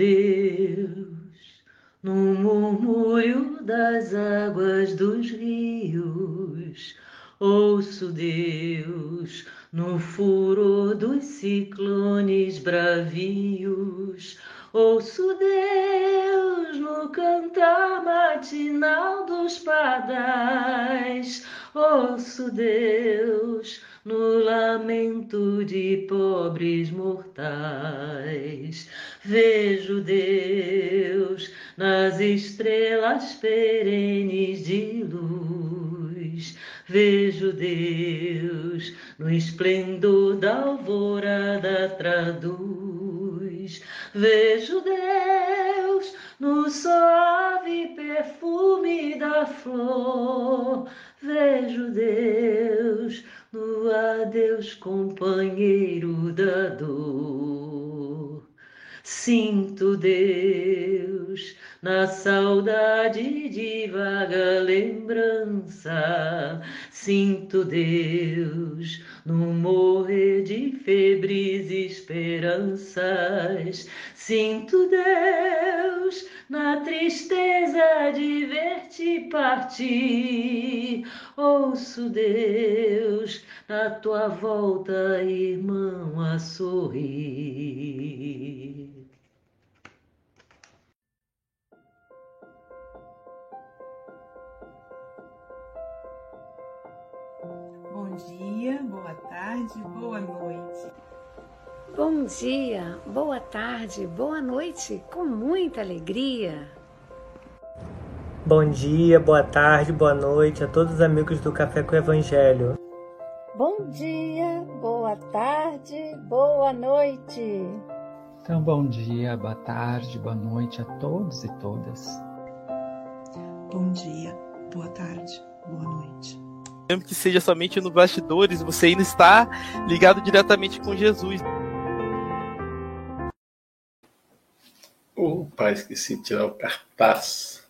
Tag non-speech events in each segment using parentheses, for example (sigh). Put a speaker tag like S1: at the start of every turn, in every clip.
S1: Deus no murmúrio das águas dos rios. Ouço Deus no furor dos ciclones bravios. Ouço Deus no cantar matinal dos pardais. Ouço Deus no lamento de pobres mortais. Vejo Deus nas estrelas perenes de luz. Vejo Deus no esplendor da alvorada traduz. Vejo Deus no suave perfume da flor. Vejo Deus no adeus, companheiro da dor. Sinto Deus na saudade de vaga lembrança. Sinto Deus no morrer de febres esperanças. Sinto Deus na tristeza de ver-te partir. Ouço Deus na tua volta, irmão, a sorrir.
S2: Tarde, boa noite.
S3: Bom dia, boa tarde, boa noite, com muita alegria.
S4: Bom dia, boa tarde, boa noite a todos os amigos do Café com o Evangelho.
S5: Bom dia, boa tarde, boa noite.
S6: Então, bom dia, boa tarde, boa noite a todos e todas.
S7: Bom dia, boa tarde, boa noite.
S8: Mesmo que seja somente no bastidores, você ainda está ligado diretamente com Jesus.
S9: Opa, esqueci de tirar o cartaz.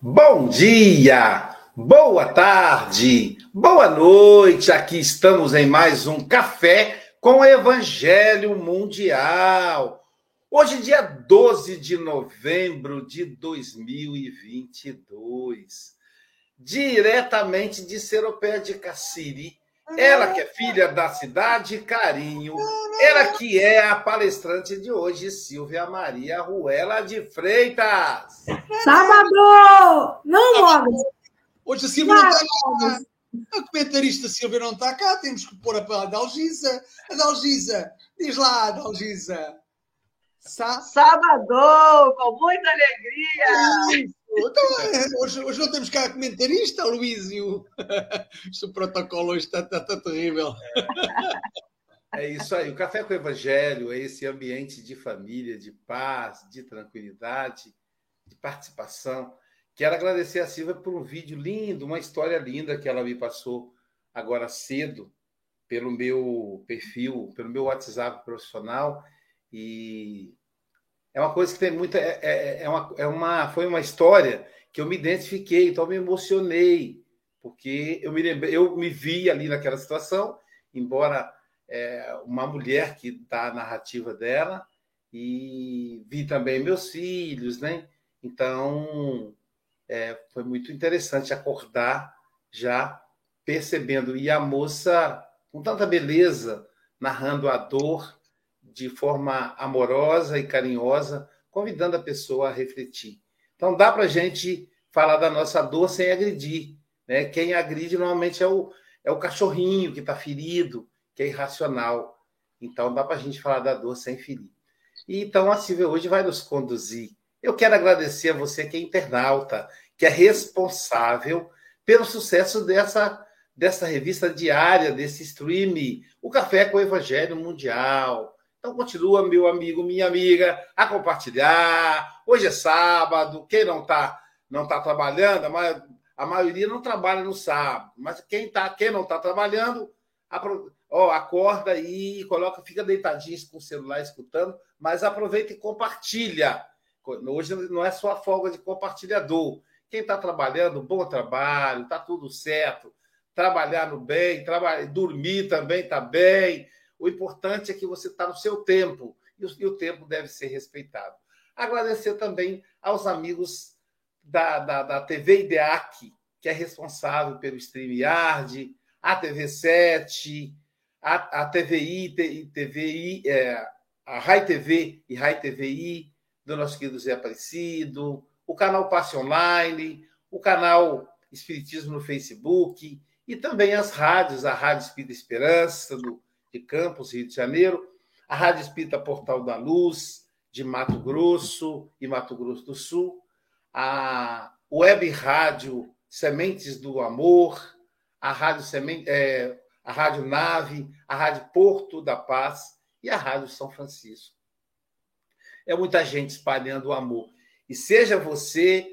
S9: Bom dia, boa tarde, boa noite. Aqui estamos em mais um café com Evangelho Mundial. Hoje, dia 12 de novembro de 2022, diretamente de Seropé de Cassiri, ela que é filha da cidade Carinho, ela que é a palestrante de hoje, Silvia Maria Ruela de Freitas.
S10: Sábado! Não, Mogas!
S11: Hoje a Silvia não está cá. A comentarista Silvia não está cá, temos que pôr a Adalgisa. Adalgisa, diz lá, Adalgisa.
S12: Sá... Sábado, com muita alegria!
S11: Então, é, hoje, hoje não temos cá comentarista, (laughs) o protocolo hoje está, está, está terrível.
S9: É isso aí. O Café com o Evangelho é esse ambiente de família, de paz, de tranquilidade, de participação. Quero agradecer a Silvia por um vídeo lindo, uma história linda que ela me passou agora cedo pelo meu perfil, pelo meu WhatsApp profissional. E é uma coisa que tem muita. É, é, é, uma, é uma, foi uma história que eu me identifiquei, então me emocionei, porque eu me lembrei, eu me vi ali naquela situação, embora é, uma mulher que dá a narrativa dela, e vi também meus filhos, né? Então é, foi muito interessante acordar já percebendo, e a moça com tanta beleza, narrando a dor de forma amorosa e carinhosa, convidando a pessoa a refletir. Então, dá para a gente falar da nossa dor sem agredir. Né? Quem agride normalmente é o, é o cachorrinho que está ferido, que é irracional. Então, dá para a gente falar da dor sem ferir. E, então, a Silvia hoje vai nos conduzir. Eu quero agradecer a você que é internauta, que é responsável pelo sucesso dessa, dessa revista diária, desse stream, o Café com o Evangelho Mundial. Então, continua, meu amigo, minha amiga, a compartilhar. Hoje é sábado, quem não está não tá trabalhando, a maioria não trabalha no sábado, mas quem, tá, quem não está trabalhando, ó, acorda e coloca, fica deitadinho com o celular escutando, mas aproveita e compartilha. Hoje não é só a folga de compartilhador. Quem está trabalhando, bom trabalho, está tudo certo. Trabalhar no bem, trabalhar, dormir também está bem. O importante é que você está no seu tempo e o, tempo deve ser respeitado. Agradecer também aos amigos da, da, da TV IDEAC, que é responsável pelo StreamYard, a TV7, a, a TVI, TVI é, a Rai TV e Rai TVI, do nosso querido Zé Aparecido, o canal Passe Online, o canal Espiritismo no Facebook e também as rádios, a Rádio Espírita Esperança, do, de Campos, Rio de Janeiro, a Rádio Espírita Portal da Luz, de Mato Grosso e Mato Grosso do Sul, a Web Rádio Sementes do Amor, a Rádio, Semente, é, a Rádio Nave, a Rádio Porto da Paz e a Rádio São Francisco é muita gente espalhando o amor. E seja você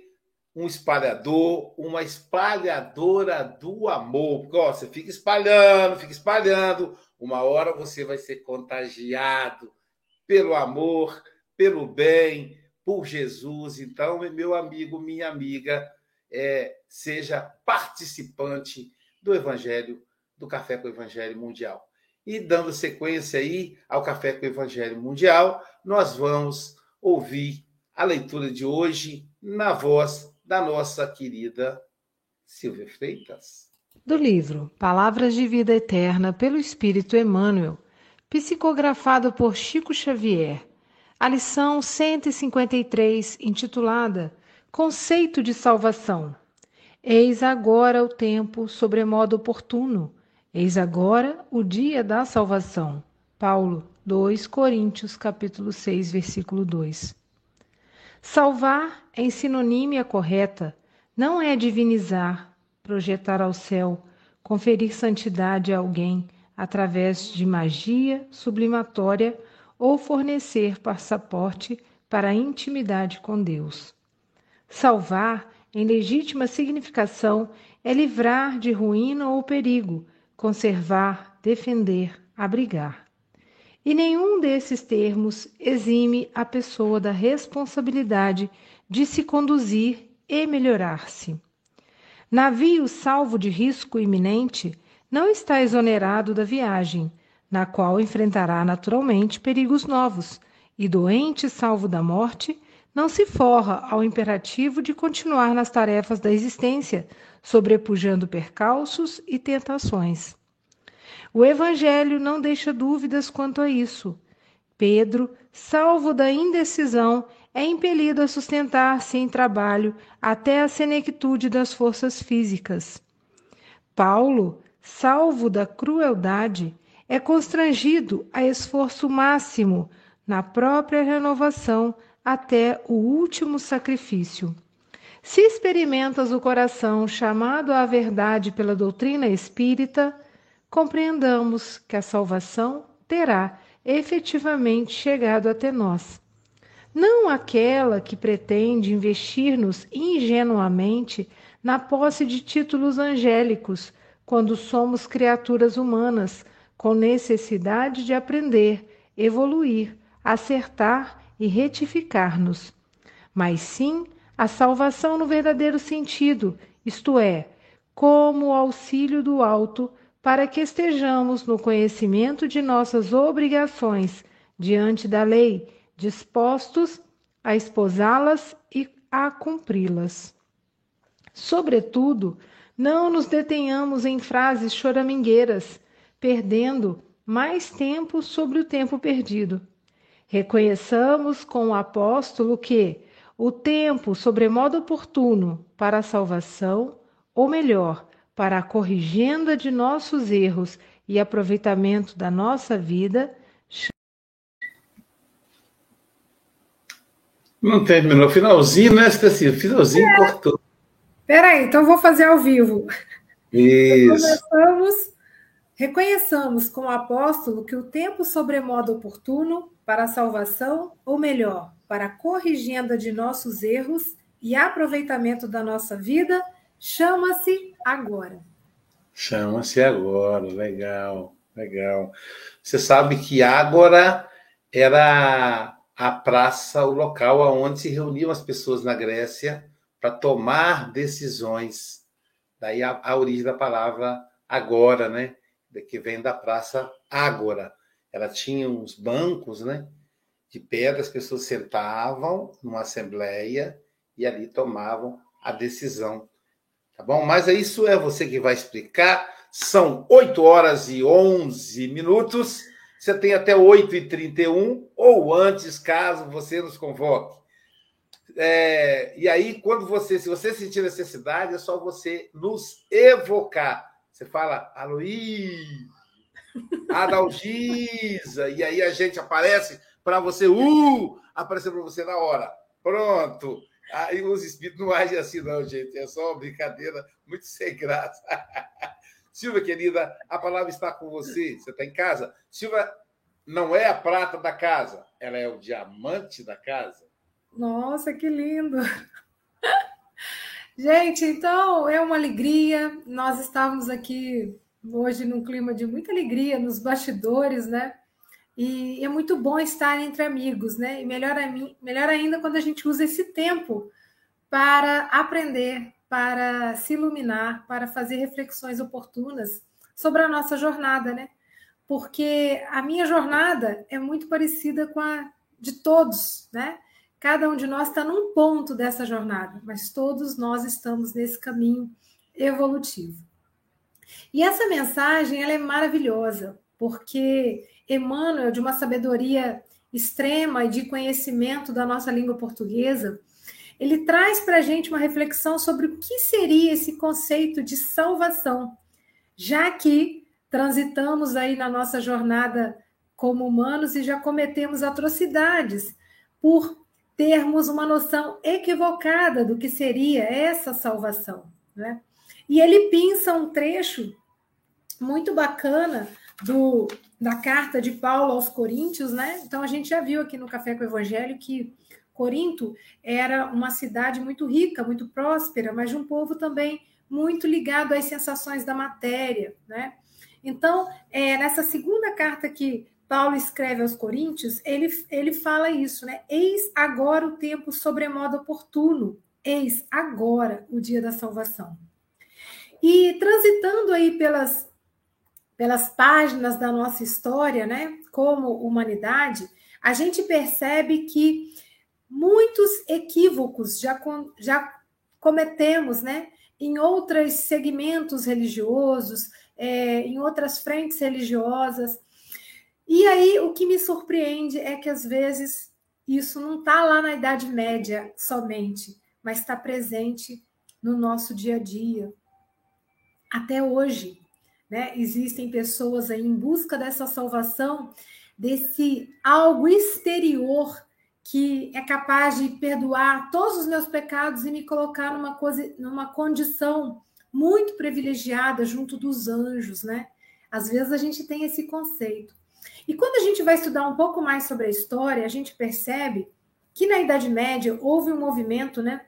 S9: um espalhador, uma espalhadora do amor. Porque ó, você fica espalhando, fica espalhando. Uma hora você vai ser contagiado pelo amor, pelo bem, por Jesus. Então, meu amigo, minha amiga, é, seja participante do Evangelho, do Café com o Evangelho Mundial. E dando sequência aí ao Café com o Evangelho Mundial, nós vamos ouvir a leitura de hoje na voz da nossa querida Silvia Freitas.
S13: Do livro Palavras de Vida Eterna pelo Espírito Emmanuel, psicografado por Chico Xavier, a lição 153, intitulada Conceito de Salvação. Eis agora o tempo sobremodo oportuno Eis agora o dia da salvação. Paulo, 2 Coríntios, capítulo 6, versículo 2. Salvar em sinonímia correta não é divinizar, projetar ao céu, conferir santidade a alguém através de magia sublimatória ou fornecer passaporte para a intimidade com Deus. Salvar, em legítima significação, é livrar de ruína ou perigo, conservar, defender, abrigar. E nenhum desses termos exime a pessoa da responsabilidade de se conduzir e melhorar-se. Navio salvo de risco iminente não está exonerado da viagem, na qual enfrentará naturalmente perigos novos, e doente salvo da morte não se forra ao imperativo de continuar nas tarefas da existência, sobrepujando percalços e tentações. O Evangelho não deixa dúvidas quanto a isso. Pedro, salvo da indecisão, é impelido a sustentar-se em trabalho até a senectude das forças físicas. Paulo, salvo da crueldade, é constrangido a esforço máximo na própria renovação até o último sacrifício. Se experimentas o coração chamado à verdade pela doutrina espírita, compreendamos que a salvação terá efetivamente chegado até nós. Não aquela que pretende investir-nos ingenuamente na posse de títulos angélicos, quando somos criaturas humanas com necessidade de aprender, evoluir, acertar e retificar-nos, mas sim a salvação no verdadeiro sentido, isto é, como o auxílio do alto, para que estejamos no conhecimento de nossas obrigações diante da lei, dispostos a esposá-las e a cumpri-las. Sobretudo, não nos detenhamos em frases choramingueiras, perdendo mais tempo sobre o tempo perdido. Reconheçamos com o apóstolo que, o tempo sobremodo oportuno para a salvação, ou melhor, para a corrigenda de nossos erros e aproveitamento da nossa vida.
S9: Não terminou. Finalzinho, né, Stacy? Finalzinho é. cortou.
S10: Peraí, então vou fazer ao vivo.
S9: Isso.
S10: Começamos, reconheçamos com o apóstolo que o tempo sobremodo oportuno para a salvação, ou melhor, para a corrigenda de nossos erros e aproveitamento da nossa vida, chama-se agora.
S9: Chama-se agora, legal, legal. Você sabe que Ágora era a praça, o local onde se reuniam as pessoas na Grécia para tomar decisões. Daí a, a, origem da palavra agora, né? Que vem da praça Ágora. Ela tinha uns bancos, né? De pedra, as pessoas sentavam numa assembleia e ali tomavam a decisão. Tá bom? Mas isso é você que vai explicar. São 8 horas e 11 minutos. Você tem até 8h31 ou antes, caso você nos convoque. É, e aí, quando você, se você sentir necessidade, é só você nos evocar. Você fala, Aloí, Adalgisa, e aí a gente aparece para você, uh, aparecer para você na hora. Pronto. Aí os espíritos não agem assim, não, gente. É só uma brincadeira muito sem graça. (laughs) Silvia, querida, a palavra está com você. Você está em casa? Silvia não é a prata da casa, ela é o diamante da casa.
S10: Nossa, que lindo! (laughs) Gente, então é uma alegria. Nós estávamos aqui hoje num clima de muita alegria nos bastidores, né? E é muito bom estar entre amigos, né? E melhor, melhor ainda quando a gente usa esse tempo para aprender, para se iluminar, para fazer reflexões oportunas sobre a nossa jornada, né? Porque a minha jornada é muito parecida com a de todos, né? Cada um de nós está num ponto dessa jornada, mas todos nós estamos nesse caminho evolutivo. E essa mensagem ela é maravilhosa, porque Emmanuel, de uma sabedoria extrema e de conhecimento da nossa língua portuguesa, ele traz para a gente uma reflexão sobre o que seria esse conceito de salvação, já que transitamos aí na nossa jornada como humanos e já cometemos atrocidades por termos uma noção equivocada do que seria essa salvação. Né? E ele pinça um trecho muito bacana do, da carta de Paulo aos Coríntios, né? Então a gente já viu aqui no Café com o Evangelho que Corinto era uma cidade muito rica, muito próspera, mas de um povo também muito ligado às sensações da matéria, né? Então, é, nessa segunda carta que Paulo escreve aos Coríntios, ele, ele fala isso, né? Eis agora o tempo sobremodo oportuno, eis agora o dia da salvação. E transitando aí pelas pelas páginas da nossa história, né, como humanidade, a gente percebe que muitos equívocos já, já cometemos, né, em outros segmentos religiosos, é, em outras frentes religiosas. E aí o que me surpreende é que às vezes isso não está lá na Idade Média somente, mas está presente no nosso dia a dia. Até hoje, né? Existem pessoas aí em busca dessa salvação, desse algo exterior que é capaz de perdoar todos os meus pecados e me colocar numa, coisa, numa condição muito privilegiada junto dos anjos, né? Às vezes a gente tem esse conceito. E quando a gente vai estudar um pouco mais sobre a história, a gente percebe que na Idade Média houve um movimento, né?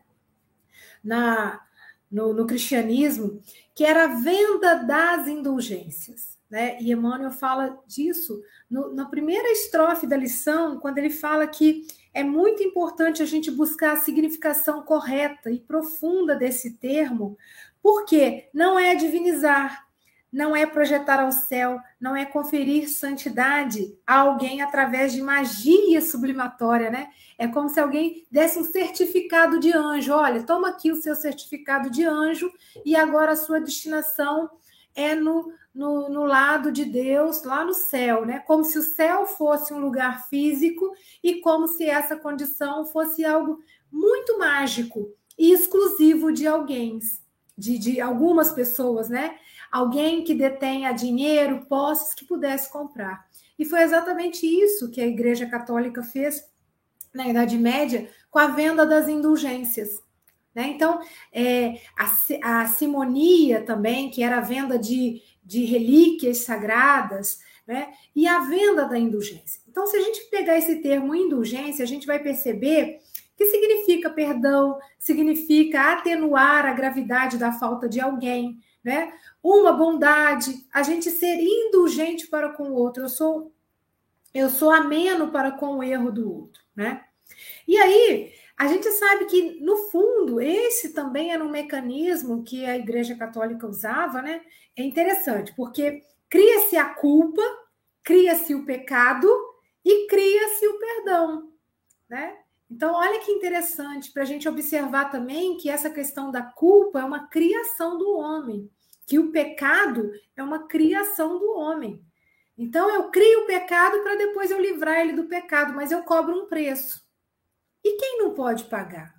S10: Na, no, no cristianismo, que era a venda das indulgências. Né? E Emmanuel fala disso no, na primeira estrofe da lição, quando ele fala que é muito importante a gente buscar a significação correta e profunda desse termo, porque não é divinizar, não é projetar ao céu, não é conferir santidade a alguém através de magia sublimatória, né? É como se alguém desse um certificado de anjo. Olha, toma aqui o seu certificado de anjo e agora a sua destinação é no, no, no, lado de Deus, lá no céu, né? Como se o céu fosse um lugar físico e como se essa condição fosse algo muito mágico e exclusivo de alguém, de, de algumas pessoas, né? alguém que detenha dinheiro, posses que pudesse comprar. E foi exatamente isso que a Igreja Católica fez na Idade Média com a venda das indulgências. Né? Então, é, a, a simonia também, que era a venda de, de relíquias sagradas, né? e a venda da indulgência. Então, se a gente pegar esse termo indulgência, a gente vai perceber que significa perdão, significa atenuar a gravidade da falta de alguém, né? Uma bondade, a gente ser indulgente para com o outro. Eu sou eu sou ameno para com o erro do outro, né? E aí, a gente sabe que, no fundo, esse também era um mecanismo que a Igreja Católica usava, né? É interessante, porque cria-se a culpa, cria-se o pecado e cria-se o perdão, né? Então, olha que interessante para a gente observar também que essa questão da culpa é uma criação do homem, que o pecado é uma criação do homem. Então, eu crio o pecado para depois eu livrar ele do pecado, mas eu cobro um preço. E quem não pode pagar?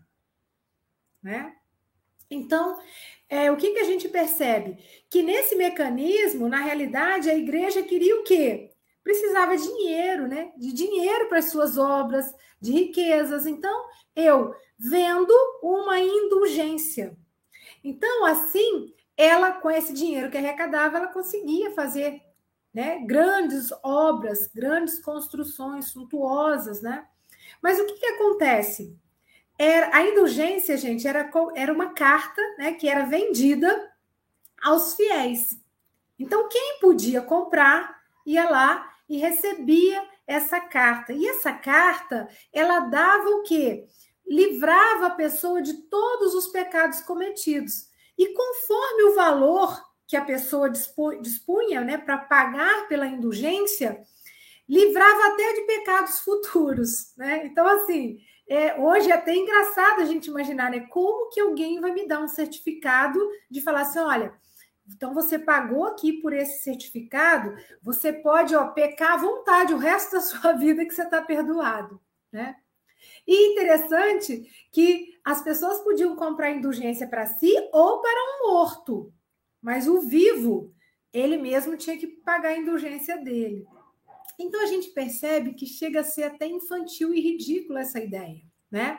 S10: Né? Então, é, o que, que a gente percebe? Que nesse mecanismo, na realidade, a igreja queria o quê? Precisava de dinheiro, né? De dinheiro para as suas obras, de riquezas. Então, eu vendo uma indulgência. Então, assim, ela, com esse dinheiro que arrecadava, ela conseguia fazer né, grandes obras, grandes construções suntuosas, né? Mas o que, que acontece? Era, a indulgência, gente, era, era uma carta né, que era vendida aos fiéis. Então, quem podia comprar ia lá e recebia essa carta. E essa carta, ela dava o quê? Livrava a pessoa de todos os pecados cometidos. E conforme o valor que a pessoa dispunha né, para pagar pela indulgência, livrava até de pecados futuros. Né? Então, assim, é, hoje é até engraçado a gente imaginar né, como que alguém vai me dar um certificado de falar assim: olha, então você pagou aqui por esse certificado, você pode ó, pecar à vontade o resto da sua (laughs) vida que você está perdoado. Né? E interessante que as pessoas podiam comprar indulgência para si ou para um morto, mas o vivo, ele mesmo tinha que pagar a indulgência dele. Então a gente percebe que chega a ser até infantil e ridículo essa ideia, né?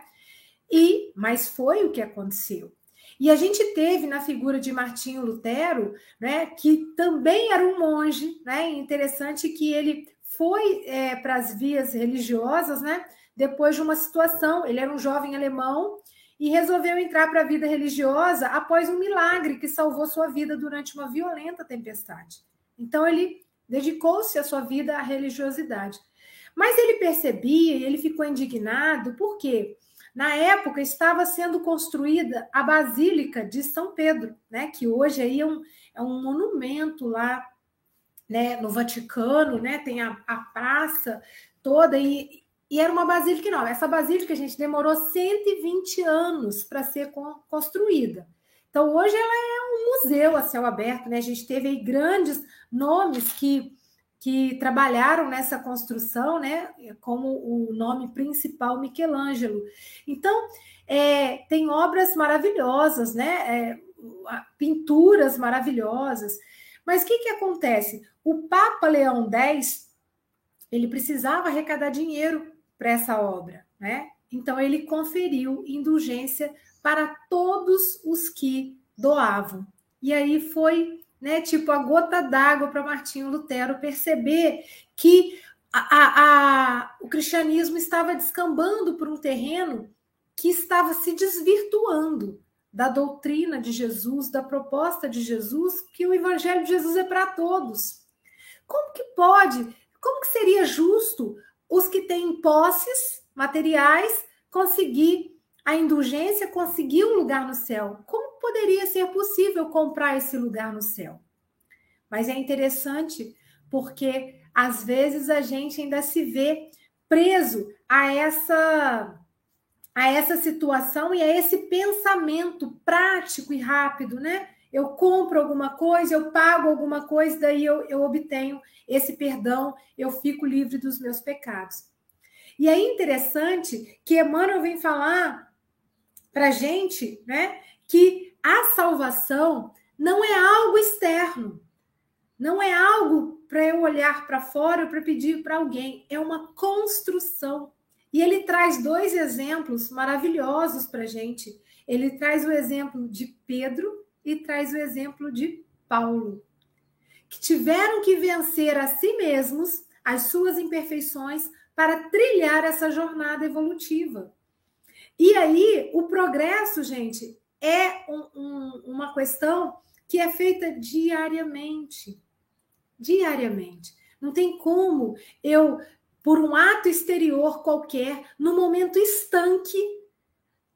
S10: E, mas foi o que aconteceu. E a gente teve na figura de Martinho Lutero, né, que também era um monge, né? Interessante que ele foi é, para as vias religiosas, né? Depois de uma situação, ele era um jovem alemão e resolveu entrar para a vida religiosa após um milagre que salvou sua vida durante uma violenta tempestade. Então ele dedicou-se a sua vida à religiosidade. Mas ele percebia e ele ficou indignado porque na época estava sendo construída a Basílica de São Pedro, né, que hoje aí é um, é um monumento lá né, no Vaticano, né, tem a, a praça toda e, e era uma basílica não. Essa basílica, gente, demorou 120 anos para ser construída. Então, hoje ela é um museu a céu aberto, né? A gente teve aí grandes nomes que, que trabalharam nessa construção, né? Como o nome principal, Michelangelo. Então, é, tem obras maravilhosas, né? É, pinturas maravilhosas. Mas o que, que acontece? O Papa Leão X ele precisava arrecadar dinheiro para essa obra, né? Então ele conferiu indulgência para todos os que doavam. E aí foi, né, tipo a gota d'água para Martinho Lutero perceber que a, a, a, o cristianismo estava descambando por um terreno que estava se desvirtuando da doutrina de Jesus, da proposta de Jesus, que o evangelho de Jesus é para todos. Como que pode? Como que seria justo os que têm posses materiais conseguir a indulgência, conseguir um lugar no céu? Como poderia ser possível comprar esse lugar no céu? Mas é interessante porque às vezes a gente ainda se vê preso a essa a essa situação e a esse pensamento prático e rápido, né? eu compro alguma coisa, eu pago alguma coisa, daí eu, eu obtenho esse perdão, eu fico livre dos meus pecados. E é interessante que Emmanuel vem falar para gente, né, que a salvação não é algo externo, não é algo para eu olhar para fora para pedir para alguém, é uma construção. E ele traz dois exemplos maravilhosos para gente. Ele traz o exemplo de Pedro e traz o exemplo de Paulo, que tiveram que vencer a si mesmos, as suas imperfeições, para trilhar essa jornada evolutiva. E aí, o progresso, gente, é um, um, uma questão que é feita diariamente. Diariamente. Não tem como eu, por um ato exterior qualquer, no momento estanque,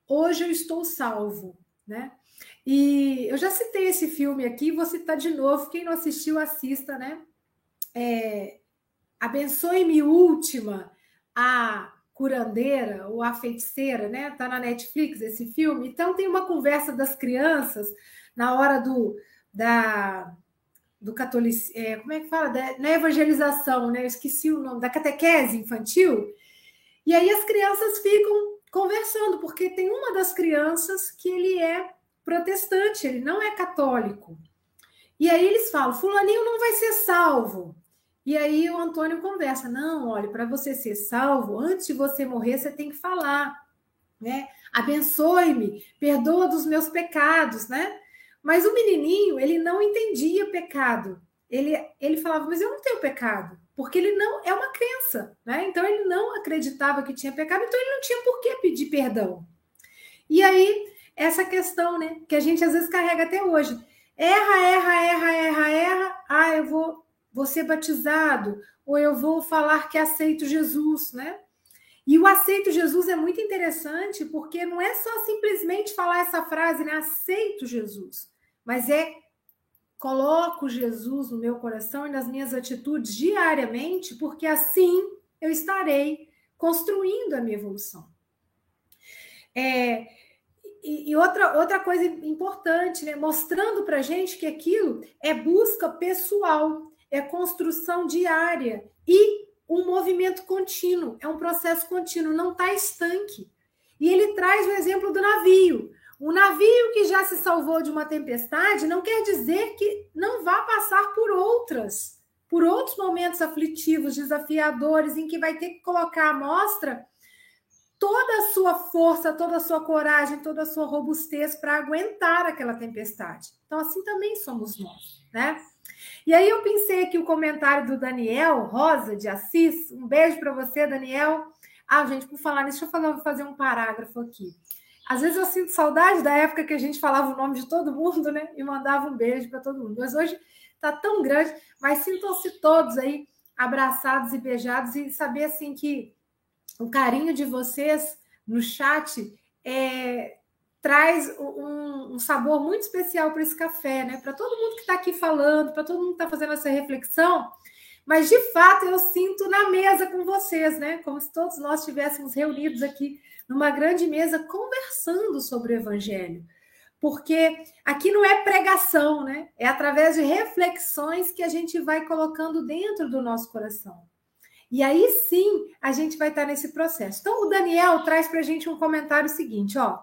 S10: hoje eu estou salvo, né? E eu já citei esse filme aqui, vou citar de novo. Quem não assistiu, assista, né? É, Abençoe-me Última, a curandeira ou a feiticeira, né? Tá na Netflix esse filme. Então tem uma conversa das crianças na hora do da do catolicismo, é, como é que fala? Da, na evangelização, né? Eu esqueci o nome, da catequese infantil. E aí as crianças ficam conversando, porque tem uma das crianças que ele é protestante, ele não é católico. E aí eles falam: Fulaninho não vai ser salvo. E aí o Antônio conversa: não, olha, para você ser salvo, antes de você morrer, você tem que falar, né? Abençoe-me, perdoa dos meus pecados, né? Mas o menininho, ele não entendia pecado. Ele, ele falava, mas eu não tenho pecado, porque ele não é uma crença, né? Então ele não acreditava que tinha pecado, então ele não tinha por que pedir perdão. E aí essa questão, né? Que a gente às vezes carrega até hoje. Erra, erra, erra, erra, erra. Ah, eu vou, vou ser batizado, ou eu vou falar que aceito Jesus, né? E o aceito Jesus é muito interessante, porque não é só simplesmente falar essa frase, né? Aceito Jesus, mas é coloco Jesus no meu coração e nas minhas atitudes diariamente, porque assim eu estarei construindo a minha evolução. É, e, e, outra, outra coisa importante, né? mostrando para gente que aquilo é busca pessoal, é construção diária e um movimento contínuo, é um processo contínuo, não está estanque. E ele traz o exemplo do navio. O navio que já se salvou de uma tempestade não quer dizer que não vá passar por outras, por outros momentos aflitivos, desafiadores, em que vai ter que colocar à mostra toda a sua força, toda a sua coragem, toda a sua robustez para aguentar aquela tempestade. Então, assim também somos nós, né? E aí eu pensei aqui o comentário do Daniel Rosa de Assis. Um beijo para você, Daniel. Ah, gente, por falar nisso, deixa eu fazer um parágrafo aqui. Às vezes eu sinto saudade da época que a gente falava o nome de todo mundo, né? E mandava um beijo para todo mundo. Mas hoje tá tão grande, mas sintam-se todos aí abraçados e beijados e saber assim que o carinho de vocês no chat é, traz um, um, sabor muito especial para esse café, né? Para todo mundo que está aqui falando, para todo mundo que está fazendo essa reflexão. Mas de fato eu sinto na mesa com vocês, né? Como se todos nós estivéssemos reunidos aqui numa grande mesa conversando sobre o Evangelho. Porque aqui não é pregação, né? É através de reflexões que a gente vai colocando dentro do nosso coração. E aí sim a gente vai estar nesse processo. Então, o Daniel traz para a gente um comentário seguinte: ó.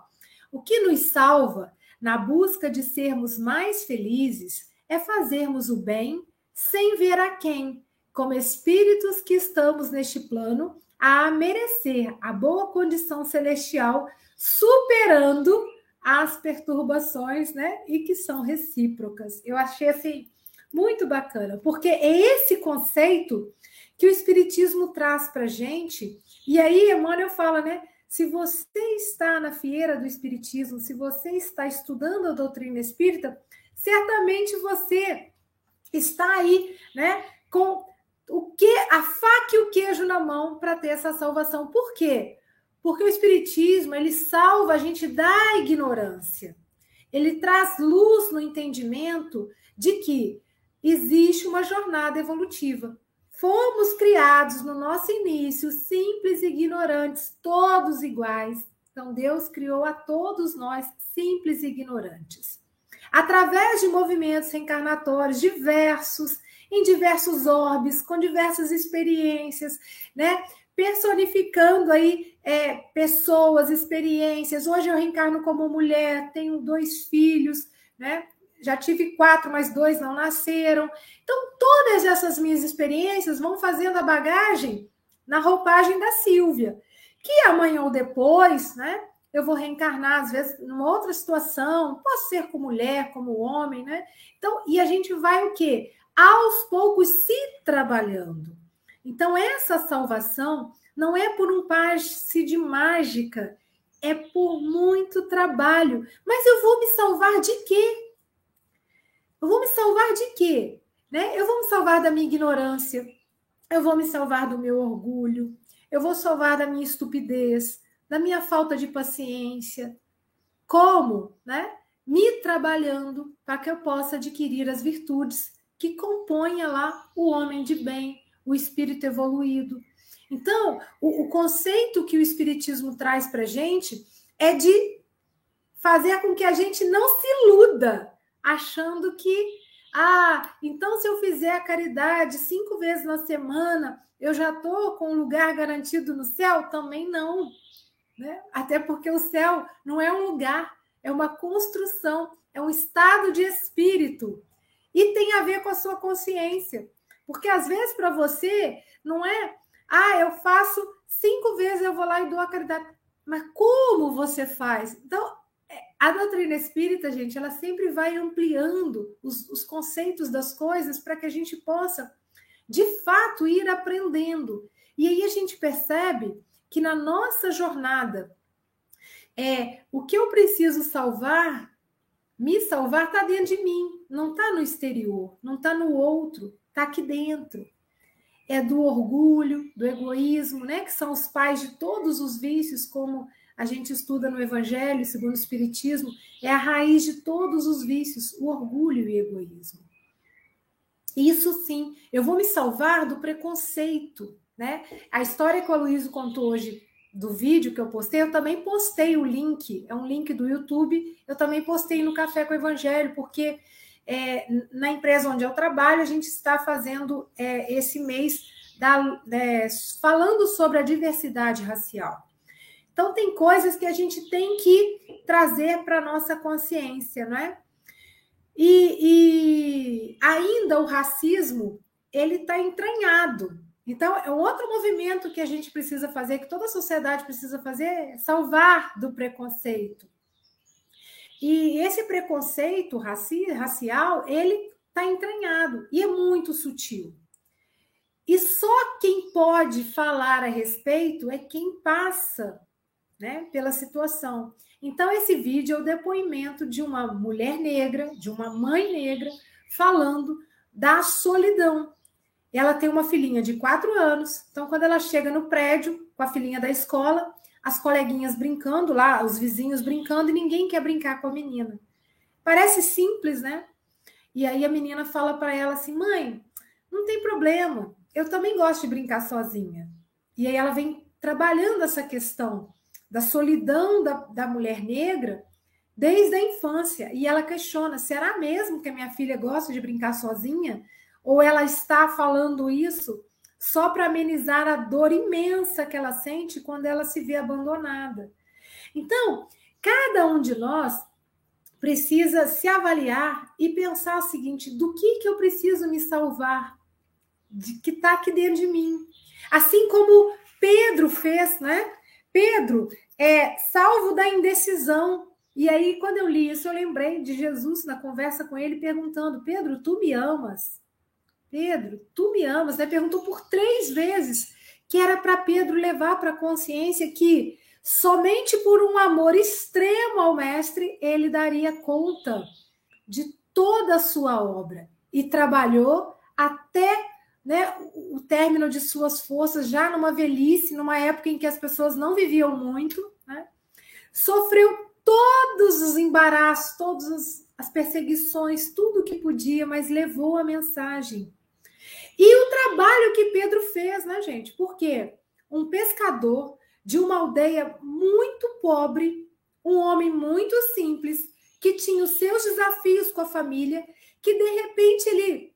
S10: O que nos salva na busca de sermos mais felizes é fazermos o bem sem ver a quem, como espíritos que estamos neste plano, a merecer a boa condição celestial, superando as perturbações, né? E que são recíprocas. Eu achei assim muito bacana, porque é esse conceito que o Espiritismo traz para gente. E aí, Emmanuel fala, né? Se você está na fieira do Espiritismo, se você está estudando a doutrina espírita, certamente você está aí, né? Com o que a faca e o queijo na mão para ter essa salvação. Por quê? Porque o espiritismo, ele salva a gente da ignorância. Ele traz luz no entendimento de que existe uma jornada evolutiva. Fomos criados no nosso início simples e ignorantes, todos iguais. Então, Deus criou a todos nós simples e ignorantes. Através de movimentos reencarnatórios diversos, em diversos orbes, com diversas experiências, né? Personificando aí é, pessoas, experiências. Hoje eu reencarno como mulher, tenho dois filhos, né? Já tive quatro, mas dois não nasceram. Então, todas essas minhas experiências vão fazendo a bagagem na roupagem da Silvia, que amanhã ou depois, né, eu vou reencarnar, às vezes, numa outra situação, posso ser como mulher, como homem, né? Então, e a gente vai o quê? Aos poucos se trabalhando. Então, essa salvação não é por um passe de mágica, é por muito trabalho. Mas eu vou me salvar de quê? Eu vou me salvar de quê? Né? Eu vou me salvar da minha ignorância, eu vou me salvar do meu orgulho, eu vou salvar da minha estupidez, da minha falta de paciência. Como? Né? Me trabalhando para que eu possa adquirir as virtudes que compõem lá o homem de bem, o espírito evoluído. Então, o, o conceito que o Espiritismo traz para a gente é de fazer com que a gente não se iluda, achando que, ah, então se eu fizer a caridade cinco vezes na semana, eu já estou com um lugar garantido no céu? Também não. Né? Até porque o céu não é um lugar, é uma construção, é um estado de espírito. E tem a ver com a sua consciência. Porque às vezes para você não é, ah, eu faço cinco vezes, eu vou lá e dou a caridade. Mas como você faz? Então, a doutrina espírita, gente, ela sempre vai ampliando os, os conceitos das coisas para que a gente possa, de fato, ir aprendendo. E aí a gente percebe que na nossa jornada, é o que eu preciso salvar, me salvar está dentro de mim, não está no exterior, não está no outro, está aqui dentro. É do orgulho, do egoísmo, né? Que são os pais de todos os vícios, como a gente estuda no Evangelho, segundo o Espiritismo, é a raiz de todos os vícios, o orgulho e o egoísmo. Isso sim, eu vou me salvar do preconceito, né? A história que o Aloysio contou hoje do vídeo que eu postei, eu também postei o link, é um link do YouTube, eu também postei no Café com o Evangelho, porque é, na empresa onde eu trabalho, a gente está fazendo é, esse mês da, é, falando sobre a diversidade racial. Então, tem coisas que a gente tem que trazer para a nossa consciência, não é? E, e ainda o racismo, ele está entranhado então, é outro movimento que a gente precisa fazer, que toda a sociedade precisa fazer, é salvar do preconceito. E esse preconceito raci racial, ele está entranhado e é muito sutil. E só quem pode falar a respeito é quem passa né, pela situação. Então, esse vídeo é o depoimento de uma mulher negra, de uma mãe negra, falando da solidão, ela tem uma filhinha de quatro anos. Então, quando ela chega no prédio com a filhinha da escola, as coleguinhas brincando lá, os vizinhos brincando, e ninguém quer brincar com a menina. Parece simples, né? E aí a menina fala para ela assim: mãe, não tem problema, eu também gosto de brincar sozinha. E aí ela vem trabalhando essa questão da solidão da, da mulher negra desde a infância. E ela questiona: será mesmo que a minha filha gosta de brincar sozinha? Ou ela está falando isso só para amenizar a dor imensa que ela sente quando ela se vê abandonada? Então, cada um de nós precisa se avaliar e pensar o seguinte: do que, que eu preciso me salvar? De que está aqui dentro de mim. Assim como Pedro fez, né? Pedro é salvo da indecisão. E aí, quando eu li isso, eu lembrei de Jesus na conversa com ele, perguntando: Pedro, tu me amas? Pedro, tu me amas, né? Perguntou por três vezes, que era para Pedro levar para a consciência que somente por um amor extremo ao mestre ele daria conta de toda a sua obra e trabalhou até né, o término de suas forças, já numa velhice, numa época em que as pessoas não viviam muito, né? sofreu todos os embaraços, todas as perseguições, tudo que podia, mas levou a mensagem. E o trabalho que Pedro fez, né, gente? Porque um pescador de uma aldeia muito pobre, um homem muito simples, que tinha os seus desafios com a família, que de repente ele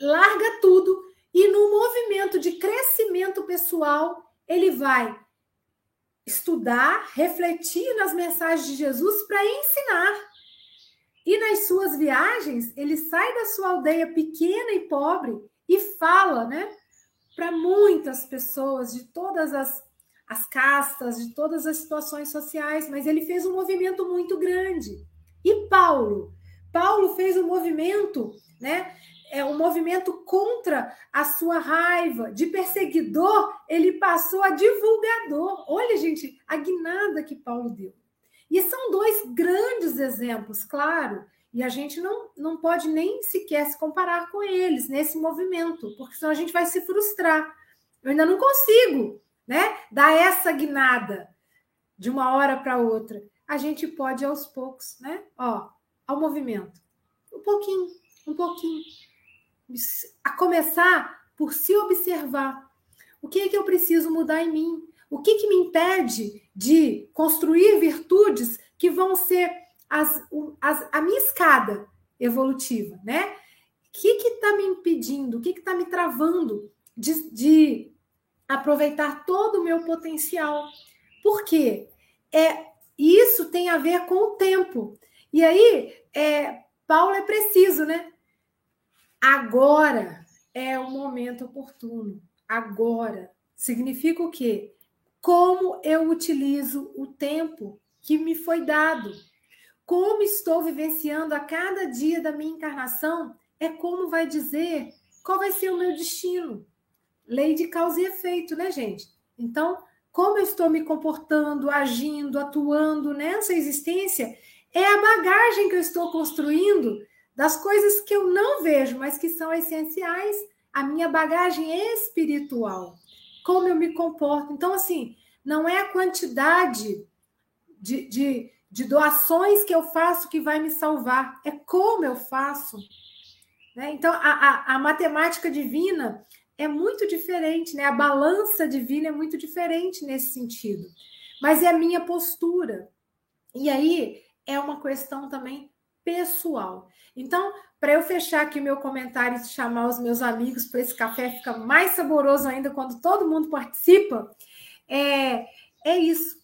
S10: larga tudo e no movimento de crescimento pessoal, ele vai estudar, refletir nas mensagens de Jesus para ensinar. E nas suas viagens, ele sai da sua aldeia pequena e pobre e fala, né, para muitas pessoas de todas as, as castas, de todas as situações sociais, mas ele fez um movimento muito grande. E Paulo? Paulo fez um movimento, né? É um movimento contra a sua raiva. De perseguidor, ele passou a divulgador. Olha, gente, a guinada que Paulo deu. E são dois grandes exemplos, claro, e a gente não, não pode nem sequer se comparar com eles nesse movimento, porque senão a gente vai se frustrar. Eu ainda não consigo né, dar essa guinada de uma hora para outra. A gente pode aos poucos, né? Ó, ao movimento. Um pouquinho, um pouquinho. A começar por se observar. O que é que eu preciso mudar em mim? O que, que me impede de construir virtudes que vão ser as, as, a minha escada evolutiva, né? O que está me impedindo? O que está me travando de, de aproveitar todo o meu potencial? Por quê? É, isso tem a ver com o tempo. E aí, é, Paulo é preciso, né? Agora é o momento oportuno. Agora. Significa o quê? Como eu utilizo o tempo que me foi dado. Como estou vivenciando a cada dia da minha encarnação é como vai dizer qual vai ser o meu destino. Lei de causa e efeito, né, gente? Então, como eu estou me comportando, agindo, atuando nessa existência, é a bagagem que eu estou construindo das coisas que eu não vejo, mas que são essenciais, a minha bagagem espiritual. Como eu me comporto. Então, assim, não é a quantidade de, de, de doações que eu faço que vai me salvar, é como eu faço. Né? Então, a, a, a matemática divina é muito diferente, né? A balança divina é muito diferente nesse sentido. Mas é a minha postura. E aí é uma questão também pessoal. Então, para eu fechar aqui meu comentário e chamar os meus amigos para esse café ficar mais saboroso ainda quando todo mundo participa, é, é isso.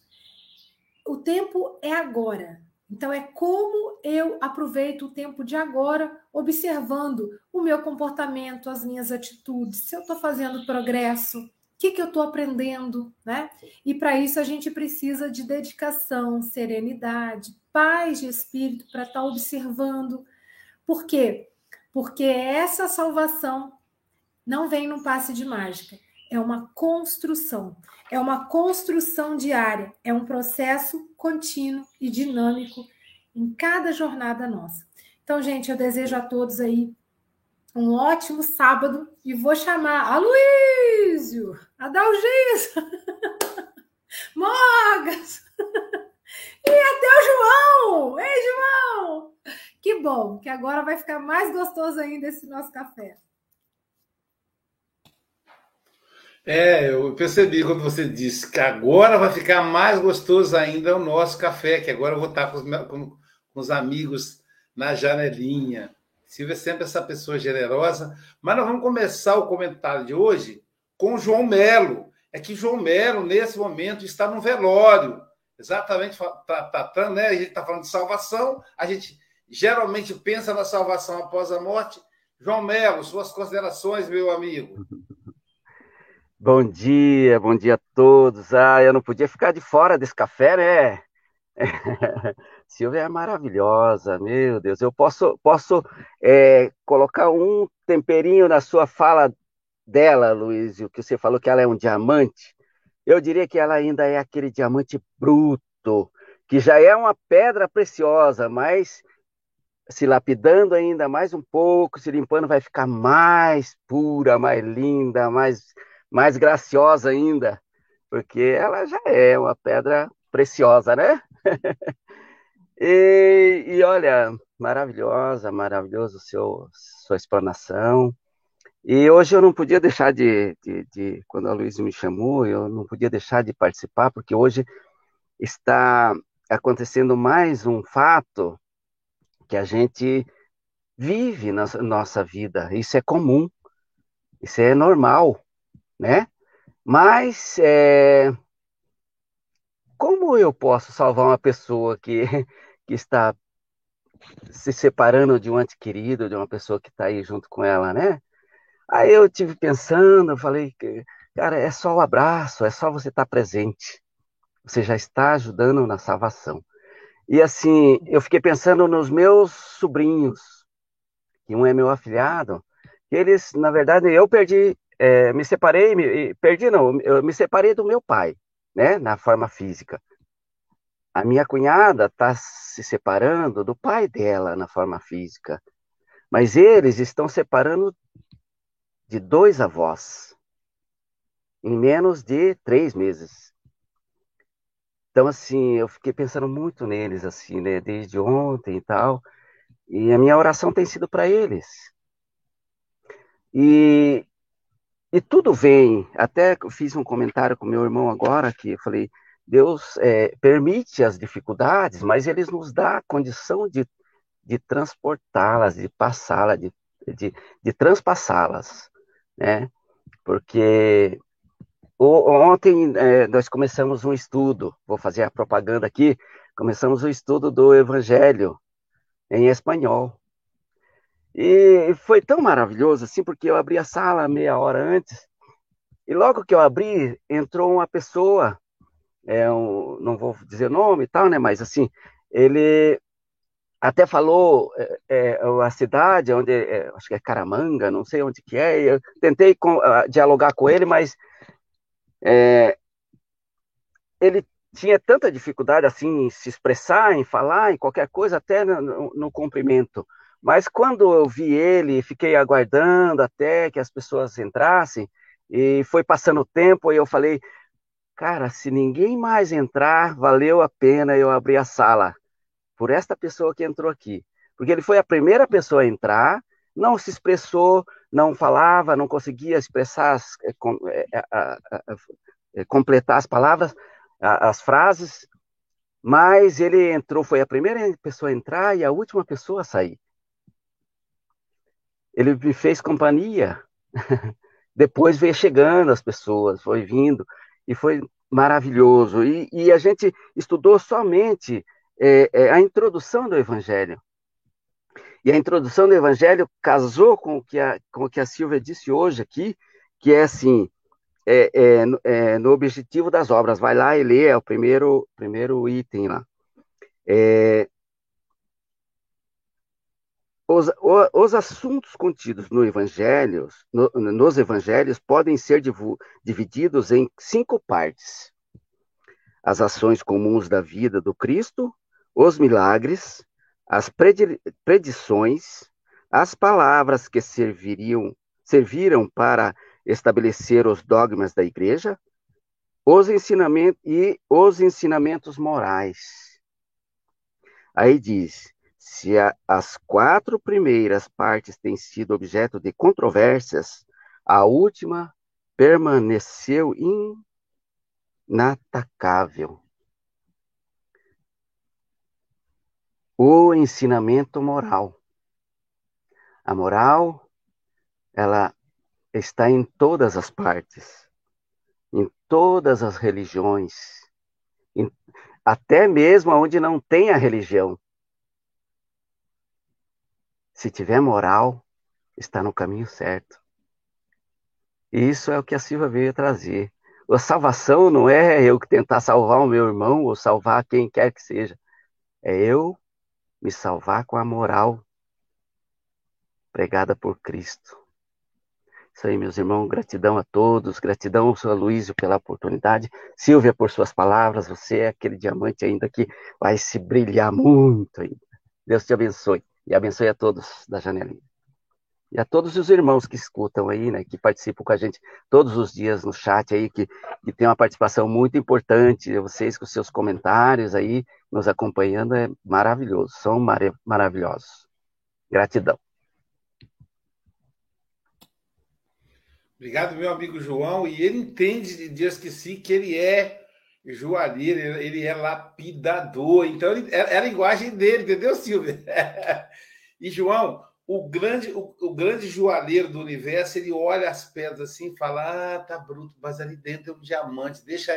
S10: O tempo é agora. Então, é como eu aproveito o tempo de agora, observando o meu comportamento, as minhas atitudes, se eu estou fazendo progresso, o que, que eu estou aprendendo, né? E para isso a gente precisa de dedicação, serenidade, paz de espírito para estar tá observando. Por quê? Porque essa salvação não vem num passe de mágica, é uma construção. É uma construção diária, é um processo contínuo e dinâmico em cada jornada nossa. Então, gente, eu desejo a todos aí um ótimo sábado e vou chamar a Luísio, a Dalgis, (laughs) Mogas até o João. Ei, João! Que bom, que agora vai ficar mais gostoso ainda esse nosso café.
S9: É, eu percebi quando você disse que agora vai ficar mais gostoso ainda o nosso café, que agora eu vou estar com os, com, com os amigos na janelinha. Silvia é sempre essa pessoa generosa. Mas nós vamos começar o comentário de hoje com João Melo. É que João Melo, nesse momento, está no velório. Exatamente, tratando, né? A gente está falando de salvação, a gente geralmente pensa na salvação após a morte. João Melo, suas considerações, meu amigo. (laughs)
S14: Bom dia, bom dia a todos. Ah, eu não podia ficar de fora desse café, né? (laughs) Silvia é maravilhosa, meu Deus. Eu posso, posso é, colocar um temperinho na sua fala dela, Luiz, o que você falou que ela é um diamante. Eu diria que ela ainda é aquele diamante bruto, que já é uma pedra preciosa, mas se lapidando ainda mais um pouco, se limpando, vai ficar mais pura, mais linda, mais mais graciosa ainda, porque ela já é uma pedra preciosa, né? (laughs) e, e, olha, maravilhosa, maravilhoso seu sua explanação. E hoje eu não podia deixar de, de, de, quando a Luísa me chamou, eu não podia deixar de participar, porque hoje está acontecendo mais um fato que a gente vive na nossa vida. Isso é comum, isso é normal né? Mas é, como eu posso salvar uma pessoa que, (laughs) que está se separando de um ente querido, de uma pessoa que está aí junto com ela, né? Aí eu tive pensando, eu falei, Cara, é só o abraço, é só você estar presente. Você já está ajudando na salvação. E assim, eu fiquei pensando nos meus sobrinhos, que um é meu afilhado, eles, na verdade, eu perdi, é, me separei, me, perdi não, eu me separei do meu pai, né, na forma física. A minha cunhada está se separando do pai dela na forma física, mas eles estão separando de dois avós em menos de três meses. Então, assim, eu fiquei pensando muito neles, assim, né, desde ontem e tal, e a minha oração tem sido para eles. E, e tudo vem, até fiz um comentário com meu irmão agora, que eu falei, Deus é, permite as dificuldades, mas Ele nos dá a condição de, de transportá-las, de passá-las, de, de, de transpassá-las, né? Porque ontem é, nós começamos um estudo, vou fazer a propaganda aqui, começamos o um estudo do Evangelho em espanhol. E foi tão maravilhoso assim, porque eu abri a sala meia hora antes, e logo que eu abri, entrou uma pessoa é um, não vou dizer nome e tal, né? Mas assim, ele até falou é, é, a cidade onde, é, acho que é Caramanga, não sei onde que é. Eu tentei com, uh, dialogar com ele, mas ele tinha tanta dificuldade assim em se expressar, em falar, em qualquer coisa, até no, no cumprimento. Mas quando eu vi ele, fiquei aguardando até que as pessoas entrassem, e foi passando o tempo, e eu falei, Cara, se ninguém mais entrar, valeu a pena eu abrir a sala por esta pessoa que entrou aqui. Porque ele foi a primeira pessoa a entrar, não se expressou, não falava, não conseguia expressar, as, é, completar as palavras, as frases, mas ele entrou, foi a primeira pessoa a entrar e a última pessoa a sair. Ele me fez companhia. (laughs) Depois veio chegando as pessoas, foi vindo e foi maravilhoso. E, e a gente estudou somente é, é, a introdução do Evangelho. E a introdução do Evangelho casou com o que a, com o que a Silvia disse hoje aqui, que é assim, é, é, é, no objetivo das obras. Vai lá e lê, é o primeiro, primeiro item lá. É, os, os assuntos contidos no evangelho, no, nos evangelhos podem ser divididos em cinco partes: as ações comuns da vida do Cristo, os milagres, as predições, as palavras que serviriam, serviram para estabelecer os dogmas da igreja, os ensinamentos e os ensinamentos morais. Aí diz: se a, as quatro primeiras partes têm sido objeto de controvérsias, a última permaneceu inatacável. O ensinamento moral. A moral, ela está em todas as partes, em todas as religiões, em, até mesmo onde não tem a religião. Se tiver moral, está no caminho certo. E isso é o que a Silva veio trazer. A salvação não é eu tentar salvar o meu irmão ou salvar quem quer que seja. É eu me salvar com a moral pregada por Cristo. Isso aí, meus irmãos, gratidão a todos, gratidão ao seu Luísio pela oportunidade, Silvia por suas palavras, você é aquele diamante ainda que vai se brilhar muito ainda. Deus te abençoe. E abençoe a todos da janelinha. E a todos os irmãos que escutam aí, né, que participam com a gente todos os dias no chat aí, que, que tem uma participação muito importante, vocês com seus comentários aí, nos acompanhando, é maravilhoso, são mar maravilhosos. Gratidão.
S9: Obrigado, meu amigo João. E ele entende de Deus que sim, que ele é joalheiro, ele é lapidador. Então, ele, é, é a linguagem dele, entendeu, Silvia? (laughs) e, João, o grande, o, o, grande joalheiro do universo, ele olha as pedras assim e fala: Ah, tá bruto, mas ali dentro é um diamante, deixa,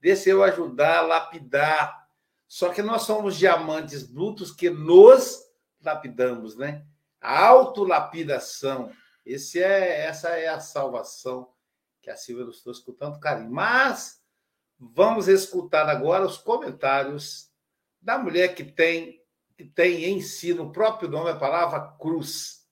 S9: deixa eu ajudar a lapidar. Só que nós somos diamantes brutos que nos lapidamos, né? A autolapidação. Esse é, essa é a salvação que a Silvia nos trouxe com tanto carinho. Mas vamos escutar agora os comentários da mulher que tem, tem em si, no próprio nome, a palavra cruz.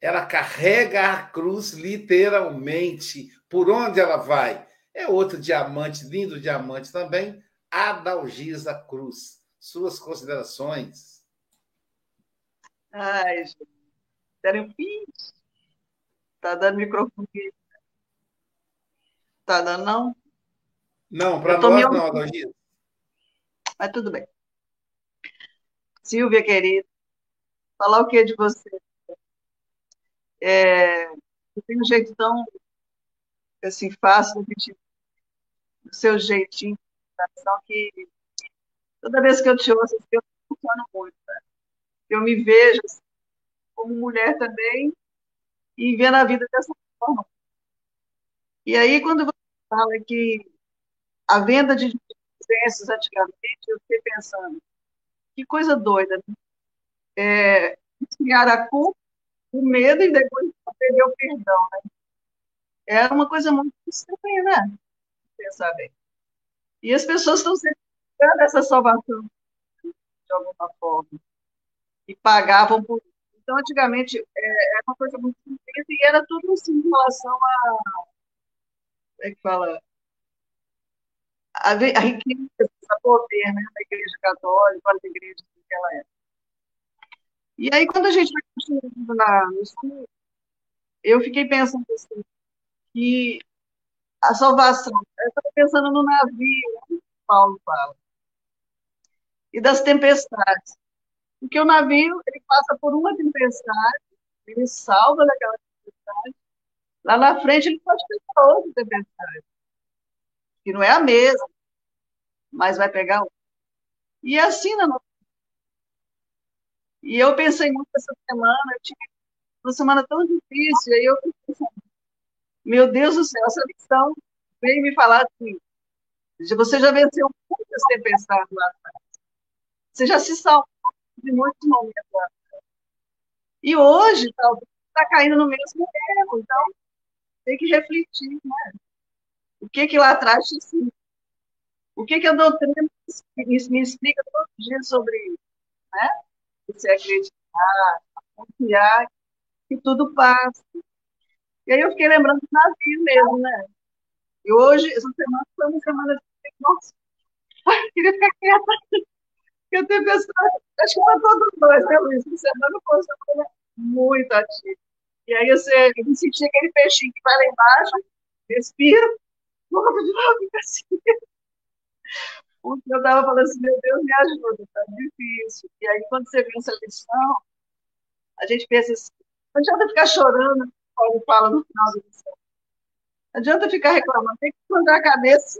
S9: Ela carrega a cruz literalmente, por onde ela vai. É outro diamante, lindo diamante também, Adalgisa Cruz. Suas considerações.
S12: Ai, gente. Fim? Tá dando microfone. Tá dando, não?
S9: Não, para nós não, Adalgisa.
S12: Mas tudo bem. Silvia, querida, falar o que de você? É, você tem um jeito tão assim, fácil do seu jeitinho que toda vez que eu te ouço, eu funciono muito. Né? Eu me vejo assim, como mulher também e vendo a vida dessa forma. E aí, quando você fala que a venda de licenças antigamente, eu fiquei pensando, que coisa doida, né? É, criar a culpa, o medo e depois perder o perdão, né? É uma coisa muito estranha, né? Pensar bem. E as pessoas estão buscando essa salvação, de alguma forma. E pagavam por isso. Então, antigamente, é, era uma coisa muito simples e era tudo assim em relação a. Como é que fala? A, a riqueza, a poder né, da Igreja Católica, as igrejas que ela era. E aí, quando a gente vai construindo na, no sul, eu fiquei pensando assim, que a salvação, eu estava pensando no navio, que Paulo fala, e das tempestades. Porque o navio, ele passa por uma tempestade, ele salva daquela tempestade, lá na frente ele pode pegar outra tempestade, que não é a mesma, mas vai pegar outra. E é assim na nossa e eu pensei muito essa semana, eu tive uma semana tão difícil, aí eu pensei, meu Deus do céu, essa lição veio me falar assim, você já venceu muitas tempestades lá atrás. Você já se salvou de muitos momentos lá atrás. E hoje, talvez, está caindo no mesmo erro. Então, tem que refletir, né? Que que lá atrás te ensina? O que que a doutrina me, explica todos os dias sobre isso, né? Você acreditar, confiar que tudo passa. E aí eu fiquei lembrando do navio mesmo, né? E hoje, essa semana foi uma semana de. Nossa, queria ficar quieta. Eu tenho pessoas, acho que para todos nós, né, Luiz? Essa semana foi uma semana muito ativa. E aí você, eu me senti aquele peixinho que vai lá embaixo, respiro, assim. Eu estava falando assim, meu Deus, me ajuda, tá difícil. E aí, quando você vê essa lição, a gente pensa assim, não adianta ficar chorando, como fala no final da lição. Não adianta ficar reclamando, tem que levantar a cabeça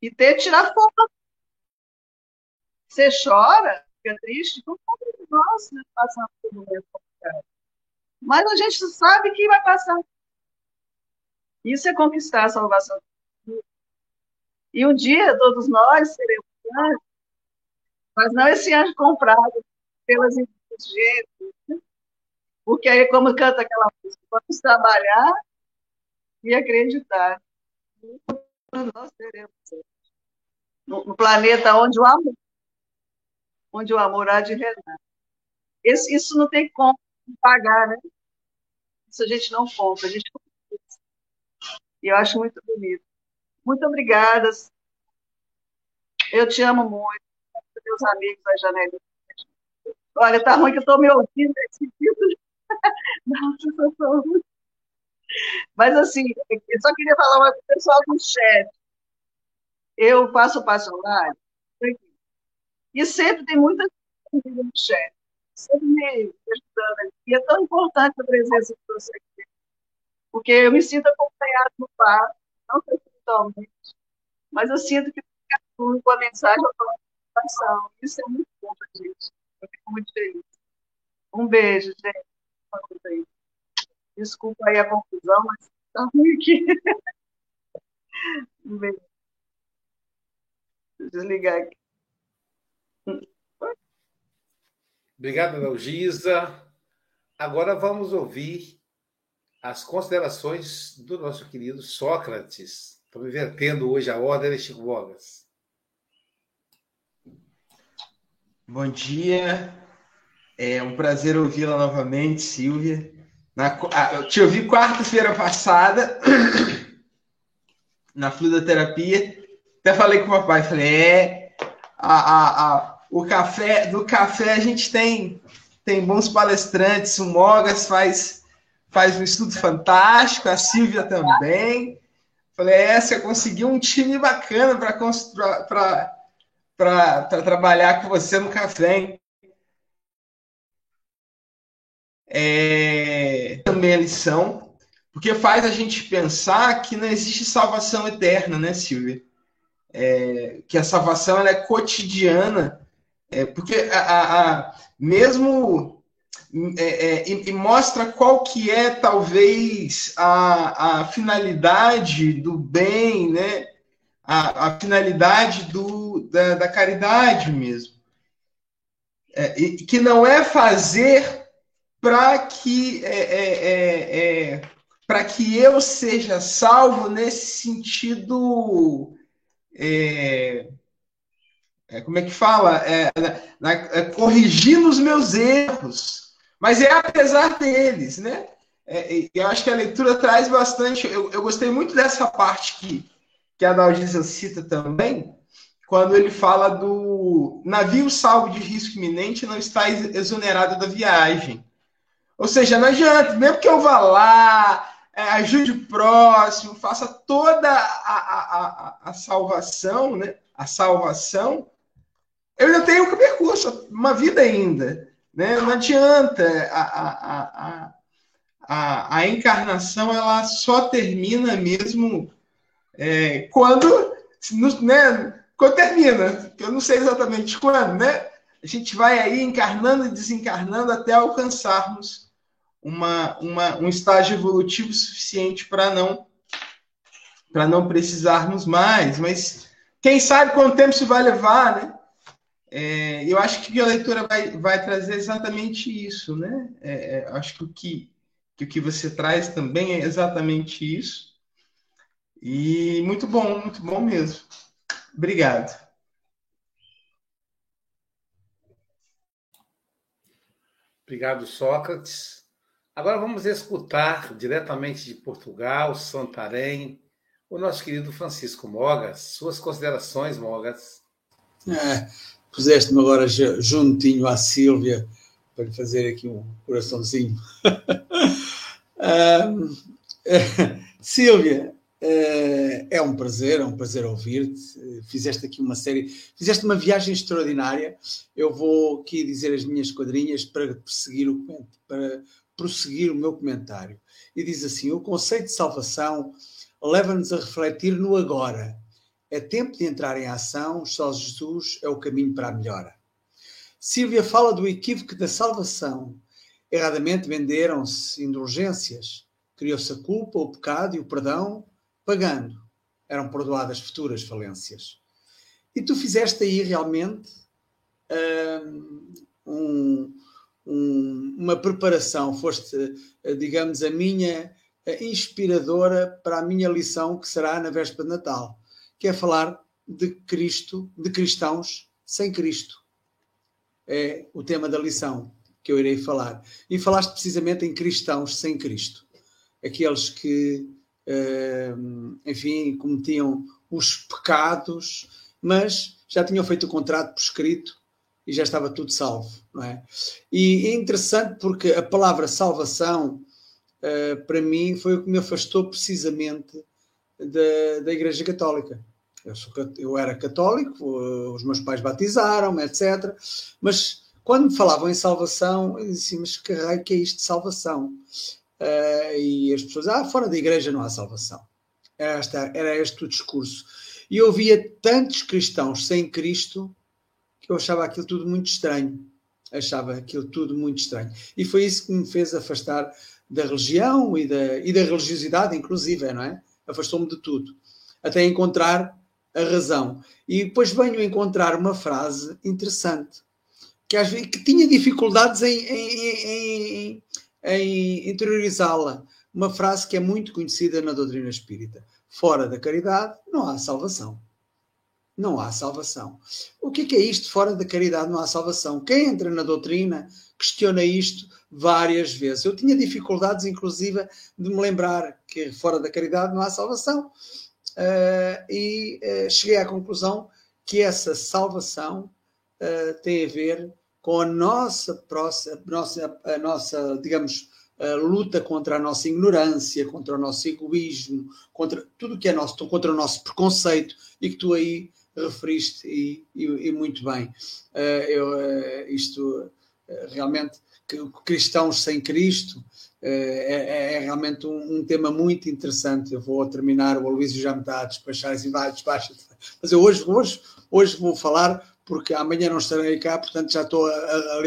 S12: e ter tirar foto. Você chora, fica triste, nós né, passamos por um momento complicado. Mas a gente sabe que vai passar. Isso é conquistar a salvação. E um dia todos nós seremos anjos, mas não esse anjo comprado pelas inteligências, porque aí, como canta aquela música, vamos trabalhar e acreditar. Nós teremos no, no planeta onde o amor, onde o amor há de reinar. Esse, isso não tem como pagar, né? Isso a gente não compra, a gente E eu acho muito bonito. Muito obrigada. Eu te amo muito. Meus amigos da janela. Olha, tá ruim que eu estou me (laughs) ouvindo mas, assim, eu só queria falar uma coisa pessoal do chat. Eu faço passo online e sempre tem muita gente no chat, sempre me ajudando. E é tão importante a presença de você aqui, porque eu me sinto acompanhado no passo, não sei espiritualmente, mas eu sinto que com a mensagem estou participação. Isso é muito bom para gente. Eu fico muito feliz. Um beijo, gente. Desculpa aí a confusão, mas está ruim aqui. (laughs) Desligar aqui.
S9: Obrigado, Nelgisa. Agora vamos ouvir as considerações do nosso querido Sócrates. Estamos invertendo hoje a ordem, de Chico Bogas?
S15: Bom dia. É um prazer ouvi-la novamente, Silvia. Na, ah, eu te ouvi quarta-feira passada (coughs) na fluidoterapia. Até falei com o papai, falei, é, a, a, a, o café, do café a gente tem tem bons palestrantes, o Mogas faz faz um estudo fantástico, a Silvia também. Falei, é, você conseguiu um time bacana para trabalhar com você no café, hein? É, também a lição, porque faz a gente pensar que não existe salvação eterna, né, Silvia? É, que a salvação é cotidiana, é, porque a, a, a mesmo é, é, e, mostra qual que é talvez a, a finalidade do bem, né? A, a finalidade do, da, da caridade mesmo. É, e, que não é fazer para que é, é, é para que eu seja salvo nesse sentido como é que fala? corrigindo os meus erros mas é apesar deles, né? É, eu acho que a leitura traz bastante. Eu, eu gostei muito dessa parte que, que a Dalgisa cita também, quando ele fala do navio salvo de risco iminente não está exonerado da viagem. Ou seja, não adianta, mesmo que eu vá lá, é, ajude o próximo, faça toda a, a, a, a salvação, né? A salvação, eu ainda tenho percurso, uma vida ainda. Né? Não adianta. A, a, a, a, a encarnação ela só termina mesmo é, quando, né, quando termina. Eu não sei exatamente quando, né? A gente vai aí encarnando e desencarnando até alcançarmos uma, uma, um estágio evolutivo suficiente para não para não precisarmos mais. Mas quem sabe quanto tempo isso vai levar, né? É, eu acho que a leitura vai, vai trazer exatamente isso, né? É, é, acho que o que, que o que você traz também é exatamente isso. E muito bom, muito bom mesmo. Obrigado.
S9: Obrigado, Sócrates. Agora vamos escutar diretamente de Portugal, Santarém, o nosso querido Francisco Mogas. Suas considerações, Mogas.
S11: É, puseste-me agora juntinho à Sílvia para fazer aqui um coraçãozinho. (laughs) Sílvia, (laughs) uh, é um prazer, é um prazer ouvir-te. Fizeste aqui uma série, fizeste uma viagem extraordinária. Eu vou aqui dizer as minhas quadrinhas para o, para prosseguir o meu comentário. E diz assim: o conceito de salvação leva-nos a refletir no agora é tempo de entrar em ação, só Jesus é o caminho para a melhora. Silvia fala do equívoco da salvação. Erradamente venderam-se indulgências. Criou-se a culpa, o pecado e o perdão, pagando. Eram perdoadas futuras falências. E tu fizeste aí realmente hum, um, um, uma preparação, foste, digamos, a minha inspiradora para a minha lição que será na véspera de Natal que é falar de Cristo, de cristãos sem Cristo. É o tema da lição que eu irei falar. E falaste precisamente em cristãos sem Cristo. Aqueles que, uh, enfim, cometiam os pecados, mas já tinham feito o contrato por escrito e já estava tudo salvo, não é? E é interessante porque a palavra salvação, uh, para mim, foi o que me afastou precisamente da, da Igreja Católica. Eu, sou, eu era católico, os meus pais batizaram-me, etc. Mas quando me falavam em salvação, eu disse, mas que raio que é isto de salvação? Uh, e as pessoas, ah, fora da igreja não há salvação. Era, esta, era este o discurso. E eu via tantos cristãos sem Cristo que eu achava aquilo tudo muito estranho. Achava aquilo tudo muito estranho. E foi isso que me fez afastar da religião e da, e da religiosidade, inclusive, não é? Afastou-me de tudo. Até encontrar a razão. E depois venho encontrar uma frase interessante, que, às vezes, que tinha dificuldades em, em, em, em interiorizá-la, uma frase que é muito conhecida na doutrina espírita: fora da caridade não há salvação. Não há salvação. O que é, isto? Fora da caridade não há salvação. Quem entra na doutrina questiona isto várias vezes. Eu tinha dificuldades, inclusive, de me lembrar que fora da caridade não há salvação. Uh, e uh, cheguei à conclusão que essa salvação uh, tem a ver com a nossa, a nossa, a nossa digamos, luta contra a nossa ignorância, contra o nosso egoísmo, contra tudo que é nosso, contra o nosso preconceito e que tu aí referiste e, e, e muito bem. eu, isto realmente que cristãos sem Cristo é, é, é realmente um, um, tema muito interessante. Eu vou terminar, o Aloysio já me está a despachar assim, vai, despacha. Mas eu hoje, hoje, hoje vou falar, porque amanhã não estarei cá, portanto já estou a, a,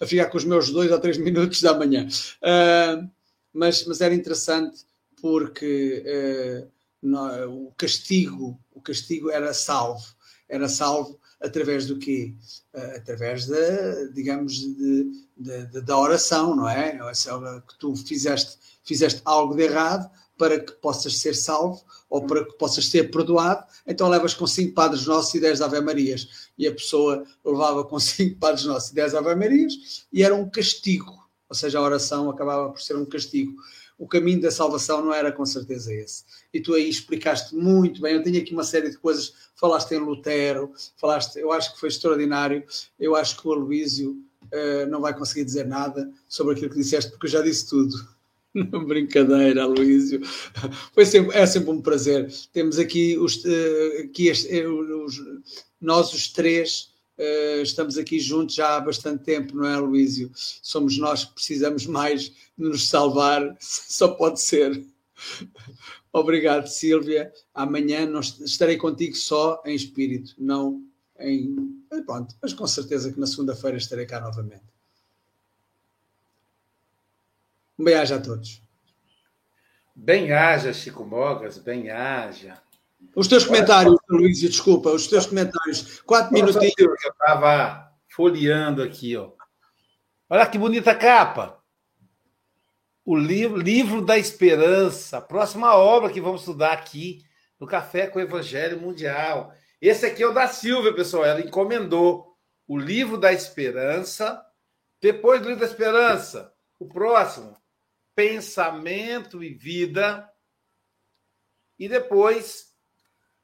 S11: a ficar com os meus dois ou três minutos da manhã. Uh, mas, mas era interessante porque uh, o castigo, o castigo era salvo, era salvo através do quê? Uh, através da, digamos, de, de, de, da oração, não é? Que tu fizeste, fizeste algo de errado para que possas ser salvo ou para que possas ser perdoado, então levas com cinco padres nossos e dez Ave Marias. E a pessoa levava com (laughs) cinco padres nossos e dez Ave Marias e era um castigo, ou seja, a oração acabava por ser um castigo o caminho da salvação não era com certeza esse. E tu aí explicaste muito bem. Eu tenho aqui uma série de coisas. Falaste em Lutero, falaste, eu acho que foi extraordinário. Eu acho que o Aloísio uh, não vai conseguir dizer nada sobre aquilo que disseste, porque eu já disse tudo. (laughs) Brincadeira, Aloísio. Foi sempre, é sempre um prazer. Temos aqui, os, uh, aqui este, uh, os, nós os três estamos aqui juntos já há bastante tempo, não é, Luísio? Somos nós que precisamos mais nos salvar, (laughs) só pode ser. Obrigado, Sílvia. Amanhã não estarei contigo só em espírito, não em. Pronto, mas com certeza que na segunda-feira estarei cá novamente. Um bem-aja a todos.
S9: Bem-aja, Chico Mogas, bem-aja.
S11: Os teus comentários, Luís, desculpa, os teus comentários. Quatro minutinhos.
S9: Eu estava folheando aqui, ó. Olha que bonita capa. O livro, livro da Esperança, a próxima obra que vamos estudar aqui no Café com o Evangelho Mundial. Esse aqui é o da Silvia, pessoal. Ela encomendou o livro da Esperança. Depois do livro da Esperança, o próximo, Pensamento e Vida. E depois,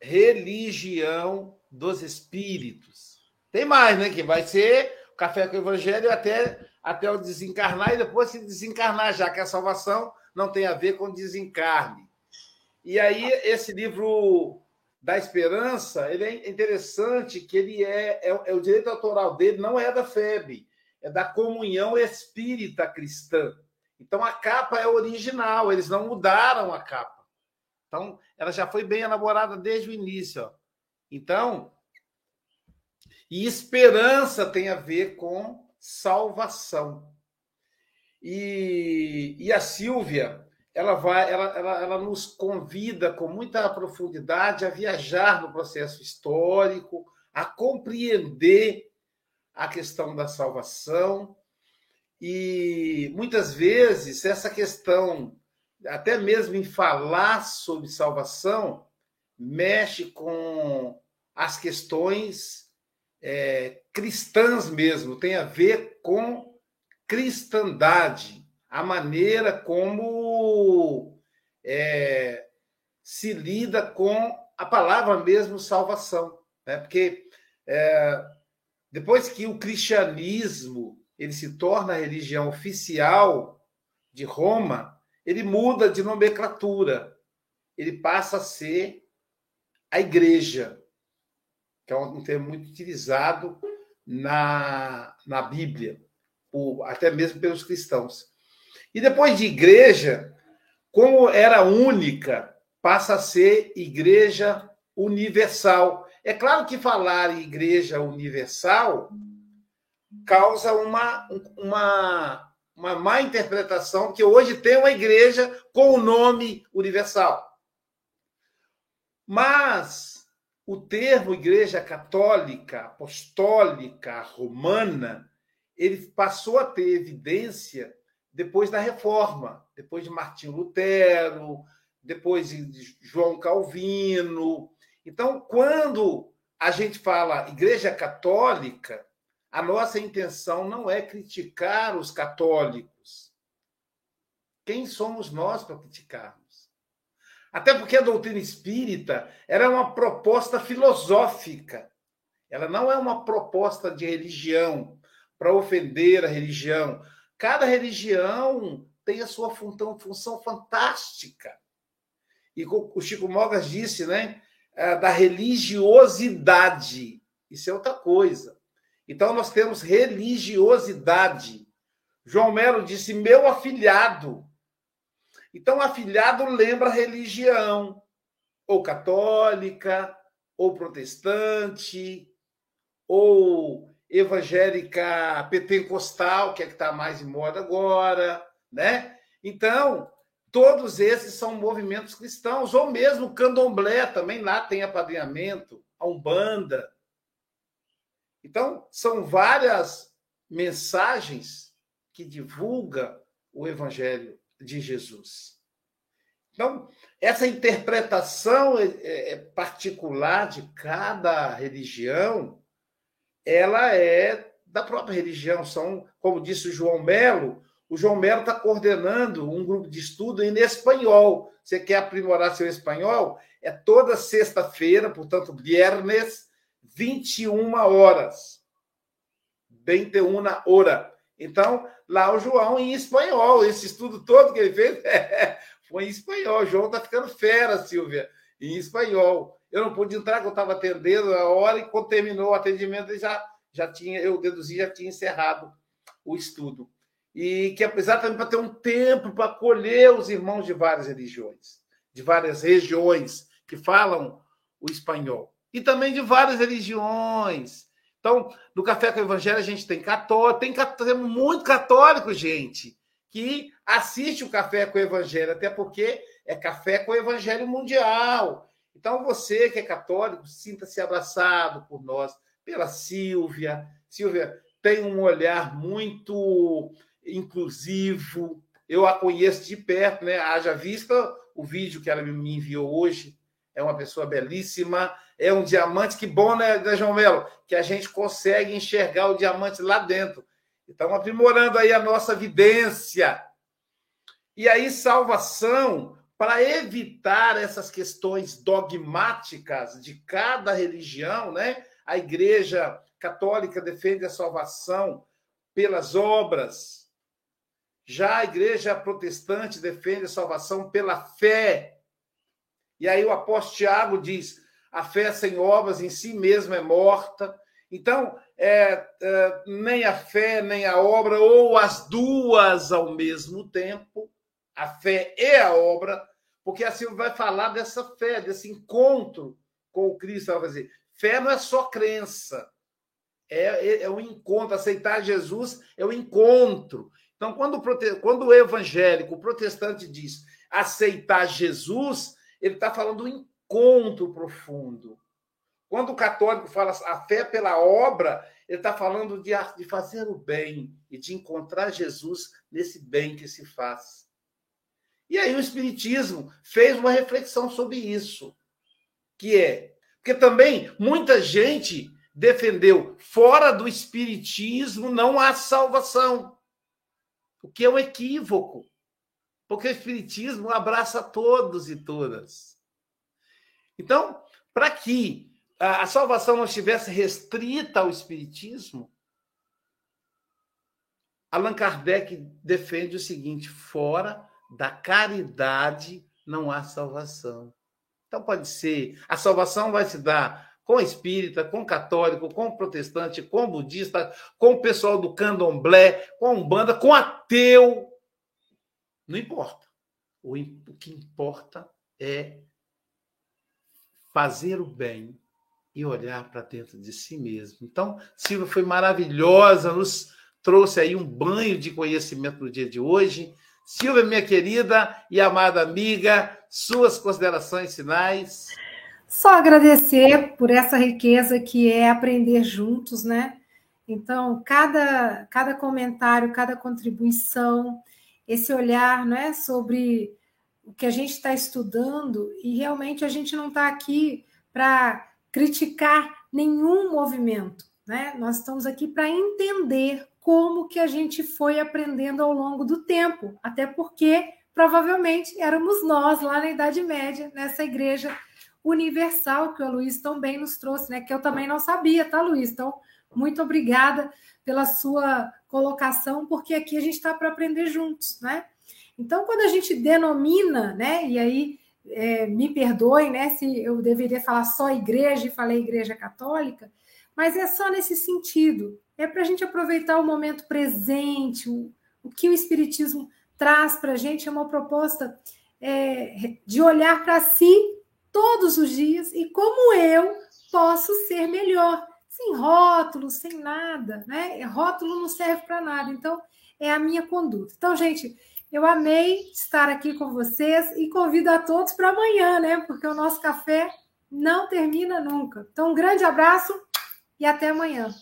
S9: religião dos espíritos. Tem mais, né? Que vai ser o café com o evangelho até, até o desencarnar e depois se desencarnar, já que a salvação não tem a ver com desencarne. E aí, esse livro da esperança, ele é interessante que ele é, é, é o direito autoral dele não é da FEB, é da comunhão espírita cristã. Então a capa é original, eles não mudaram a capa. Então, ela já foi bem elaborada desde o início. Ó. Então, e esperança tem a ver com salvação. E, e a Silvia, ela vai, ela, ela, ela nos convida com muita profundidade a viajar no processo histórico, a compreender a questão da salvação. E muitas vezes essa questão até mesmo em falar sobre salvação, mexe com as questões é, cristãs mesmo, tem a ver com cristandade, a maneira como é, se lida com a palavra mesmo salvação. Né? Porque é, depois que o cristianismo ele se torna a religião oficial de Roma, ele muda de nomenclatura. Ele passa a ser a igreja, que é um termo muito utilizado na, na Bíblia, até mesmo pelos cristãos. E depois de igreja, como era única, passa a ser igreja universal. É claro que falar igreja universal causa uma, uma, uma má interpretação que hoje tem uma igreja com o nome universal. Mas o termo igreja católica, apostólica, romana, ele passou a ter evidência depois da reforma. depois de Martinho Lutero, depois de João Calvino. Então, quando a gente fala Igreja Católica, a nossa intenção não é criticar os católicos. Quem somos nós para criticarmos? Até porque a doutrina espírita era uma proposta filosófica. Ela não é uma proposta de religião para ofender a religião. Cada religião tem a sua função, função fantástica. E o Chico Mogas disse, né, é, da religiosidade. Isso é outra coisa. Então nós temos religiosidade. João Melo disse meu afilhado. Então afilhado lembra religião, ou católica, ou protestante, ou evangélica pentecostal, que é que está mais em moda agora, né? Então, todos esses são movimentos cristãos, ou mesmo candomblé, também lá tem apadrinhamento, a Umbanda. Então, são várias mensagens que divulga o evangelho de Jesus. Então, essa interpretação é, é, é particular de cada religião, ela é da própria religião. São, como disse o João Melo, o João Melo está coordenando um grupo de estudo em espanhol. Você quer aprimorar seu espanhol? É toda sexta-feira, portanto, viernes, 21 horas. 21 hora. Então, lá o João em espanhol. Esse estudo todo que ele fez é, (laughs) foi em espanhol. O João está ficando fera, Silvia, em espanhol. Eu não pude entrar, porque eu estava atendendo a hora, e quando terminou o atendimento, ele já, já tinha, eu deduzi, já tinha encerrado o estudo. E que apesar também para ter um tempo para acolher os irmãos de várias religiões, de várias regiões que falam o espanhol. E também de várias religiões. Então, no Café com o Evangelho, a gente tem católico, tem, tem muito católico, gente, que assiste o Café com o Evangelho, até porque é Café com o Evangelho Mundial. Então, você que é católico, sinta-se abraçado por nós, pela Silvia. Silvia tem um olhar muito inclusivo. Eu a conheço de perto, né? Haja vista o vídeo que ela me enviou hoje. É uma pessoa belíssima, é um diamante. Que bom, né, né João Melo? Que a gente consegue enxergar o diamante lá dentro. Estamos aprimorando aí a nossa vidência. E aí, salvação para evitar essas questões dogmáticas de cada religião, né? A Igreja Católica defende a salvação pelas obras. Já a Igreja Protestante defende a salvação pela fé. E aí o apóstolo Tiago diz: a fé sem obras em si mesma é morta. Então, é, é, nem a fé, nem a obra, ou as duas ao mesmo tempo, a fé e a obra, porque assim vai falar dessa fé, desse encontro com o Cristo. Ela vai dizer, fé não é só crença, é, é, é um encontro. Aceitar Jesus é o um encontro. Então, quando o, quando o evangélico, o protestante diz aceitar Jesus, ele está falando do encontro profundo. Quando o católico fala a fé pela obra, ele está falando de, de fazer o bem e de encontrar Jesus nesse bem que se faz. E aí o Espiritismo fez uma reflexão sobre isso, que é porque também muita gente defendeu fora do Espiritismo não há salvação, o que é um equívoco, porque o Espiritismo abraça todos e todas. Então, para que a salvação não estivesse restrita ao Espiritismo, Allan Kardec defende o seguinte: fora da caridade não há salvação. Então pode ser, a salvação vai se dar com espírita, com católico, com protestante, com budista, com o pessoal do candomblé, com umbanda, com ateu. Não importa. O que importa é fazer o bem e olhar para dentro de si mesmo. Então, Silvia foi maravilhosa, nos trouxe aí um banho de conhecimento no dia de hoje. Silvia, minha querida e amada amiga, suas considerações finais.
S10: Só agradecer por essa riqueza que é aprender juntos, né? Então, cada, cada comentário, cada contribuição, esse olhar não é, sobre o que a gente está estudando, e realmente a gente não está aqui para criticar nenhum movimento. Né? Nós estamos aqui para entender como que a gente foi aprendendo ao longo do tempo, até porque provavelmente éramos nós lá na Idade Média, nessa igreja universal que o Luiz também nos trouxe, né? Que eu também não sabia, tá, Luiz? Então, muito obrigada pela sua colocação, porque aqui a gente está para aprender juntos, né? Então, quando a gente denomina, né? E aí é, me perdoem, né? Se eu deveria falar só igreja e falei igreja católica, mas é só nesse sentido. É para a gente aproveitar o momento presente, o, o que o Espiritismo traz para a gente é uma proposta é, de olhar para si todos os dias e como eu posso ser melhor, sem rótulo, sem nada, né? Rótulo não serve para nada, então é a minha conduta. Então, gente, eu amei estar aqui com vocês e convido a todos para amanhã, né? Porque o nosso café não termina nunca. Então, um grande abraço e até amanhã.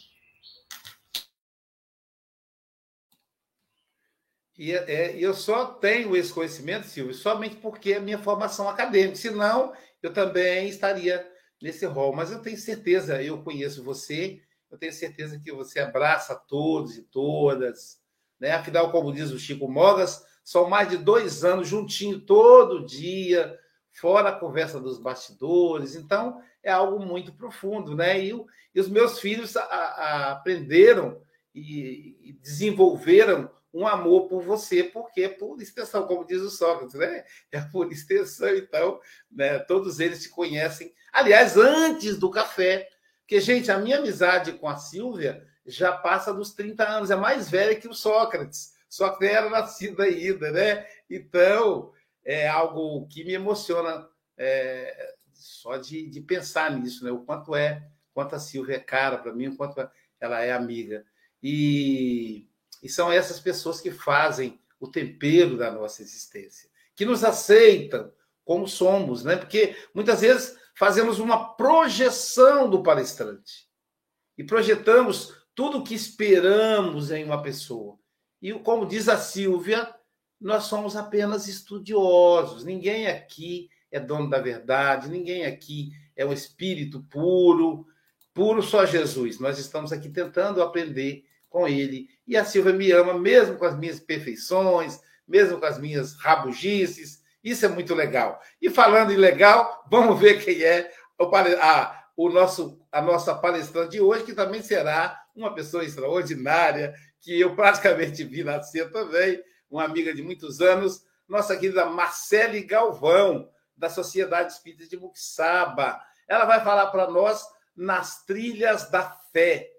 S9: E é, eu só tenho esse conhecimento, Silvio, somente porque é minha formação acadêmica. Senão, eu também estaria nesse rol. Mas eu tenho certeza, eu conheço você, eu tenho certeza que você abraça todos e todas. Né? Afinal, como diz o Chico Mogas, são mais de dois anos juntinho todo dia, fora a conversa dos bastidores. Então, é algo muito profundo. Né? E, e os meus filhos a, a, aprenderam e, e desenvolveram um amor por você, porque é por extensão, como diz o Sócrates, né? É por extensão, então, né? todos eles se conhecem. Aliás, antes do café, porque, gente, a minha amizade com a Silvia já passa dos 30 anos, é mais velha que o Sócrates. Sócrates era nascido ainda, né? Então, é algo que me emociona é, só de, de pensar nisso, né? O quanto é, quanto a Silvia é cara para mim, o quanto ela é amiga. E e são essas pessoas que fazem o tempero da nossa existência, que nos aceitam como somos, né? Porque muitas vezes fazemos uma projeção do palestrante e projetamos tudo o que esperamos em uma pessoa. E como diz a Silvia, nós somos apenas estudiosos. Ninguém aqui é dono da verdade, ninguém aqui é um espírito puro, puro só Jesus. Nós estamos aqui tentando aprender com ele. E a Silvia me ama, mesmo com as minhas perfeições, mesmo com as minhas rabugices. Isso é muito legal. E falando em legal, vamos ver quem é o, a, o nosso, a nossa palestrante de hoje, que também será uma pessoa extraordinária, que eu praticamente vi nascer também, uma amiga de muitos anos, nossa querida Marcele Galvão, da Sociedade Espírita de Muxaba. Ela vai falar para nós nas trilhas da fé.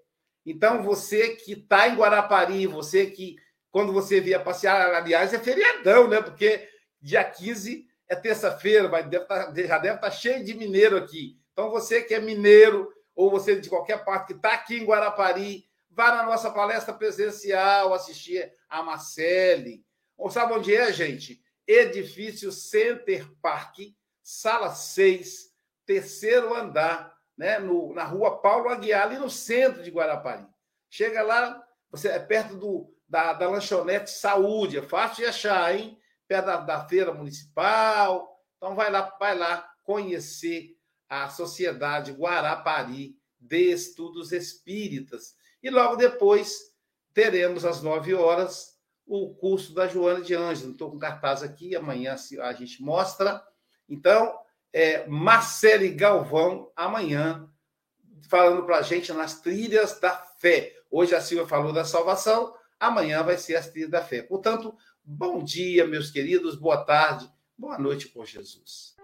S9: Então, você que está em Guarapari, você que, quando você vier passear, aliás, é feriadão, né? Porque dia 15 é terça-feira, tá, já deve estar tá cheio de mineiro aqui. Então, você que é mineiro, ou você de qualquer parte que está aqui em Guarapari, vá na nossa palestra presencial, assistir a Marcele. Ou sabe onde é, gente? Edifício Center Park, sala 6, terceiro andar né, no, na rua Paulo Aguiar, ali no centro de Guarapari. Chega lá, você é perto do, da, da lanchonete Saúde, é fácil de achar, hein? Perto da, da feira municipal. Então vai lá, vai lá conhecer a Sociedade Guarapari de Estudos Espíritas. E logo depois teremos às nove horas o curso da Joana de Ângelo. Estou com cartaz aqui, amanhã a gente mostra. Então, é, Marcele Galvão, amanhã, falando para a gente nas trilhas da fé. Hoje a Silvia falou da salvação, amanhã vai ser as trilhas da fé. Portanto, bom dia, meus queridos, boa tarde, boa noite com Jesus.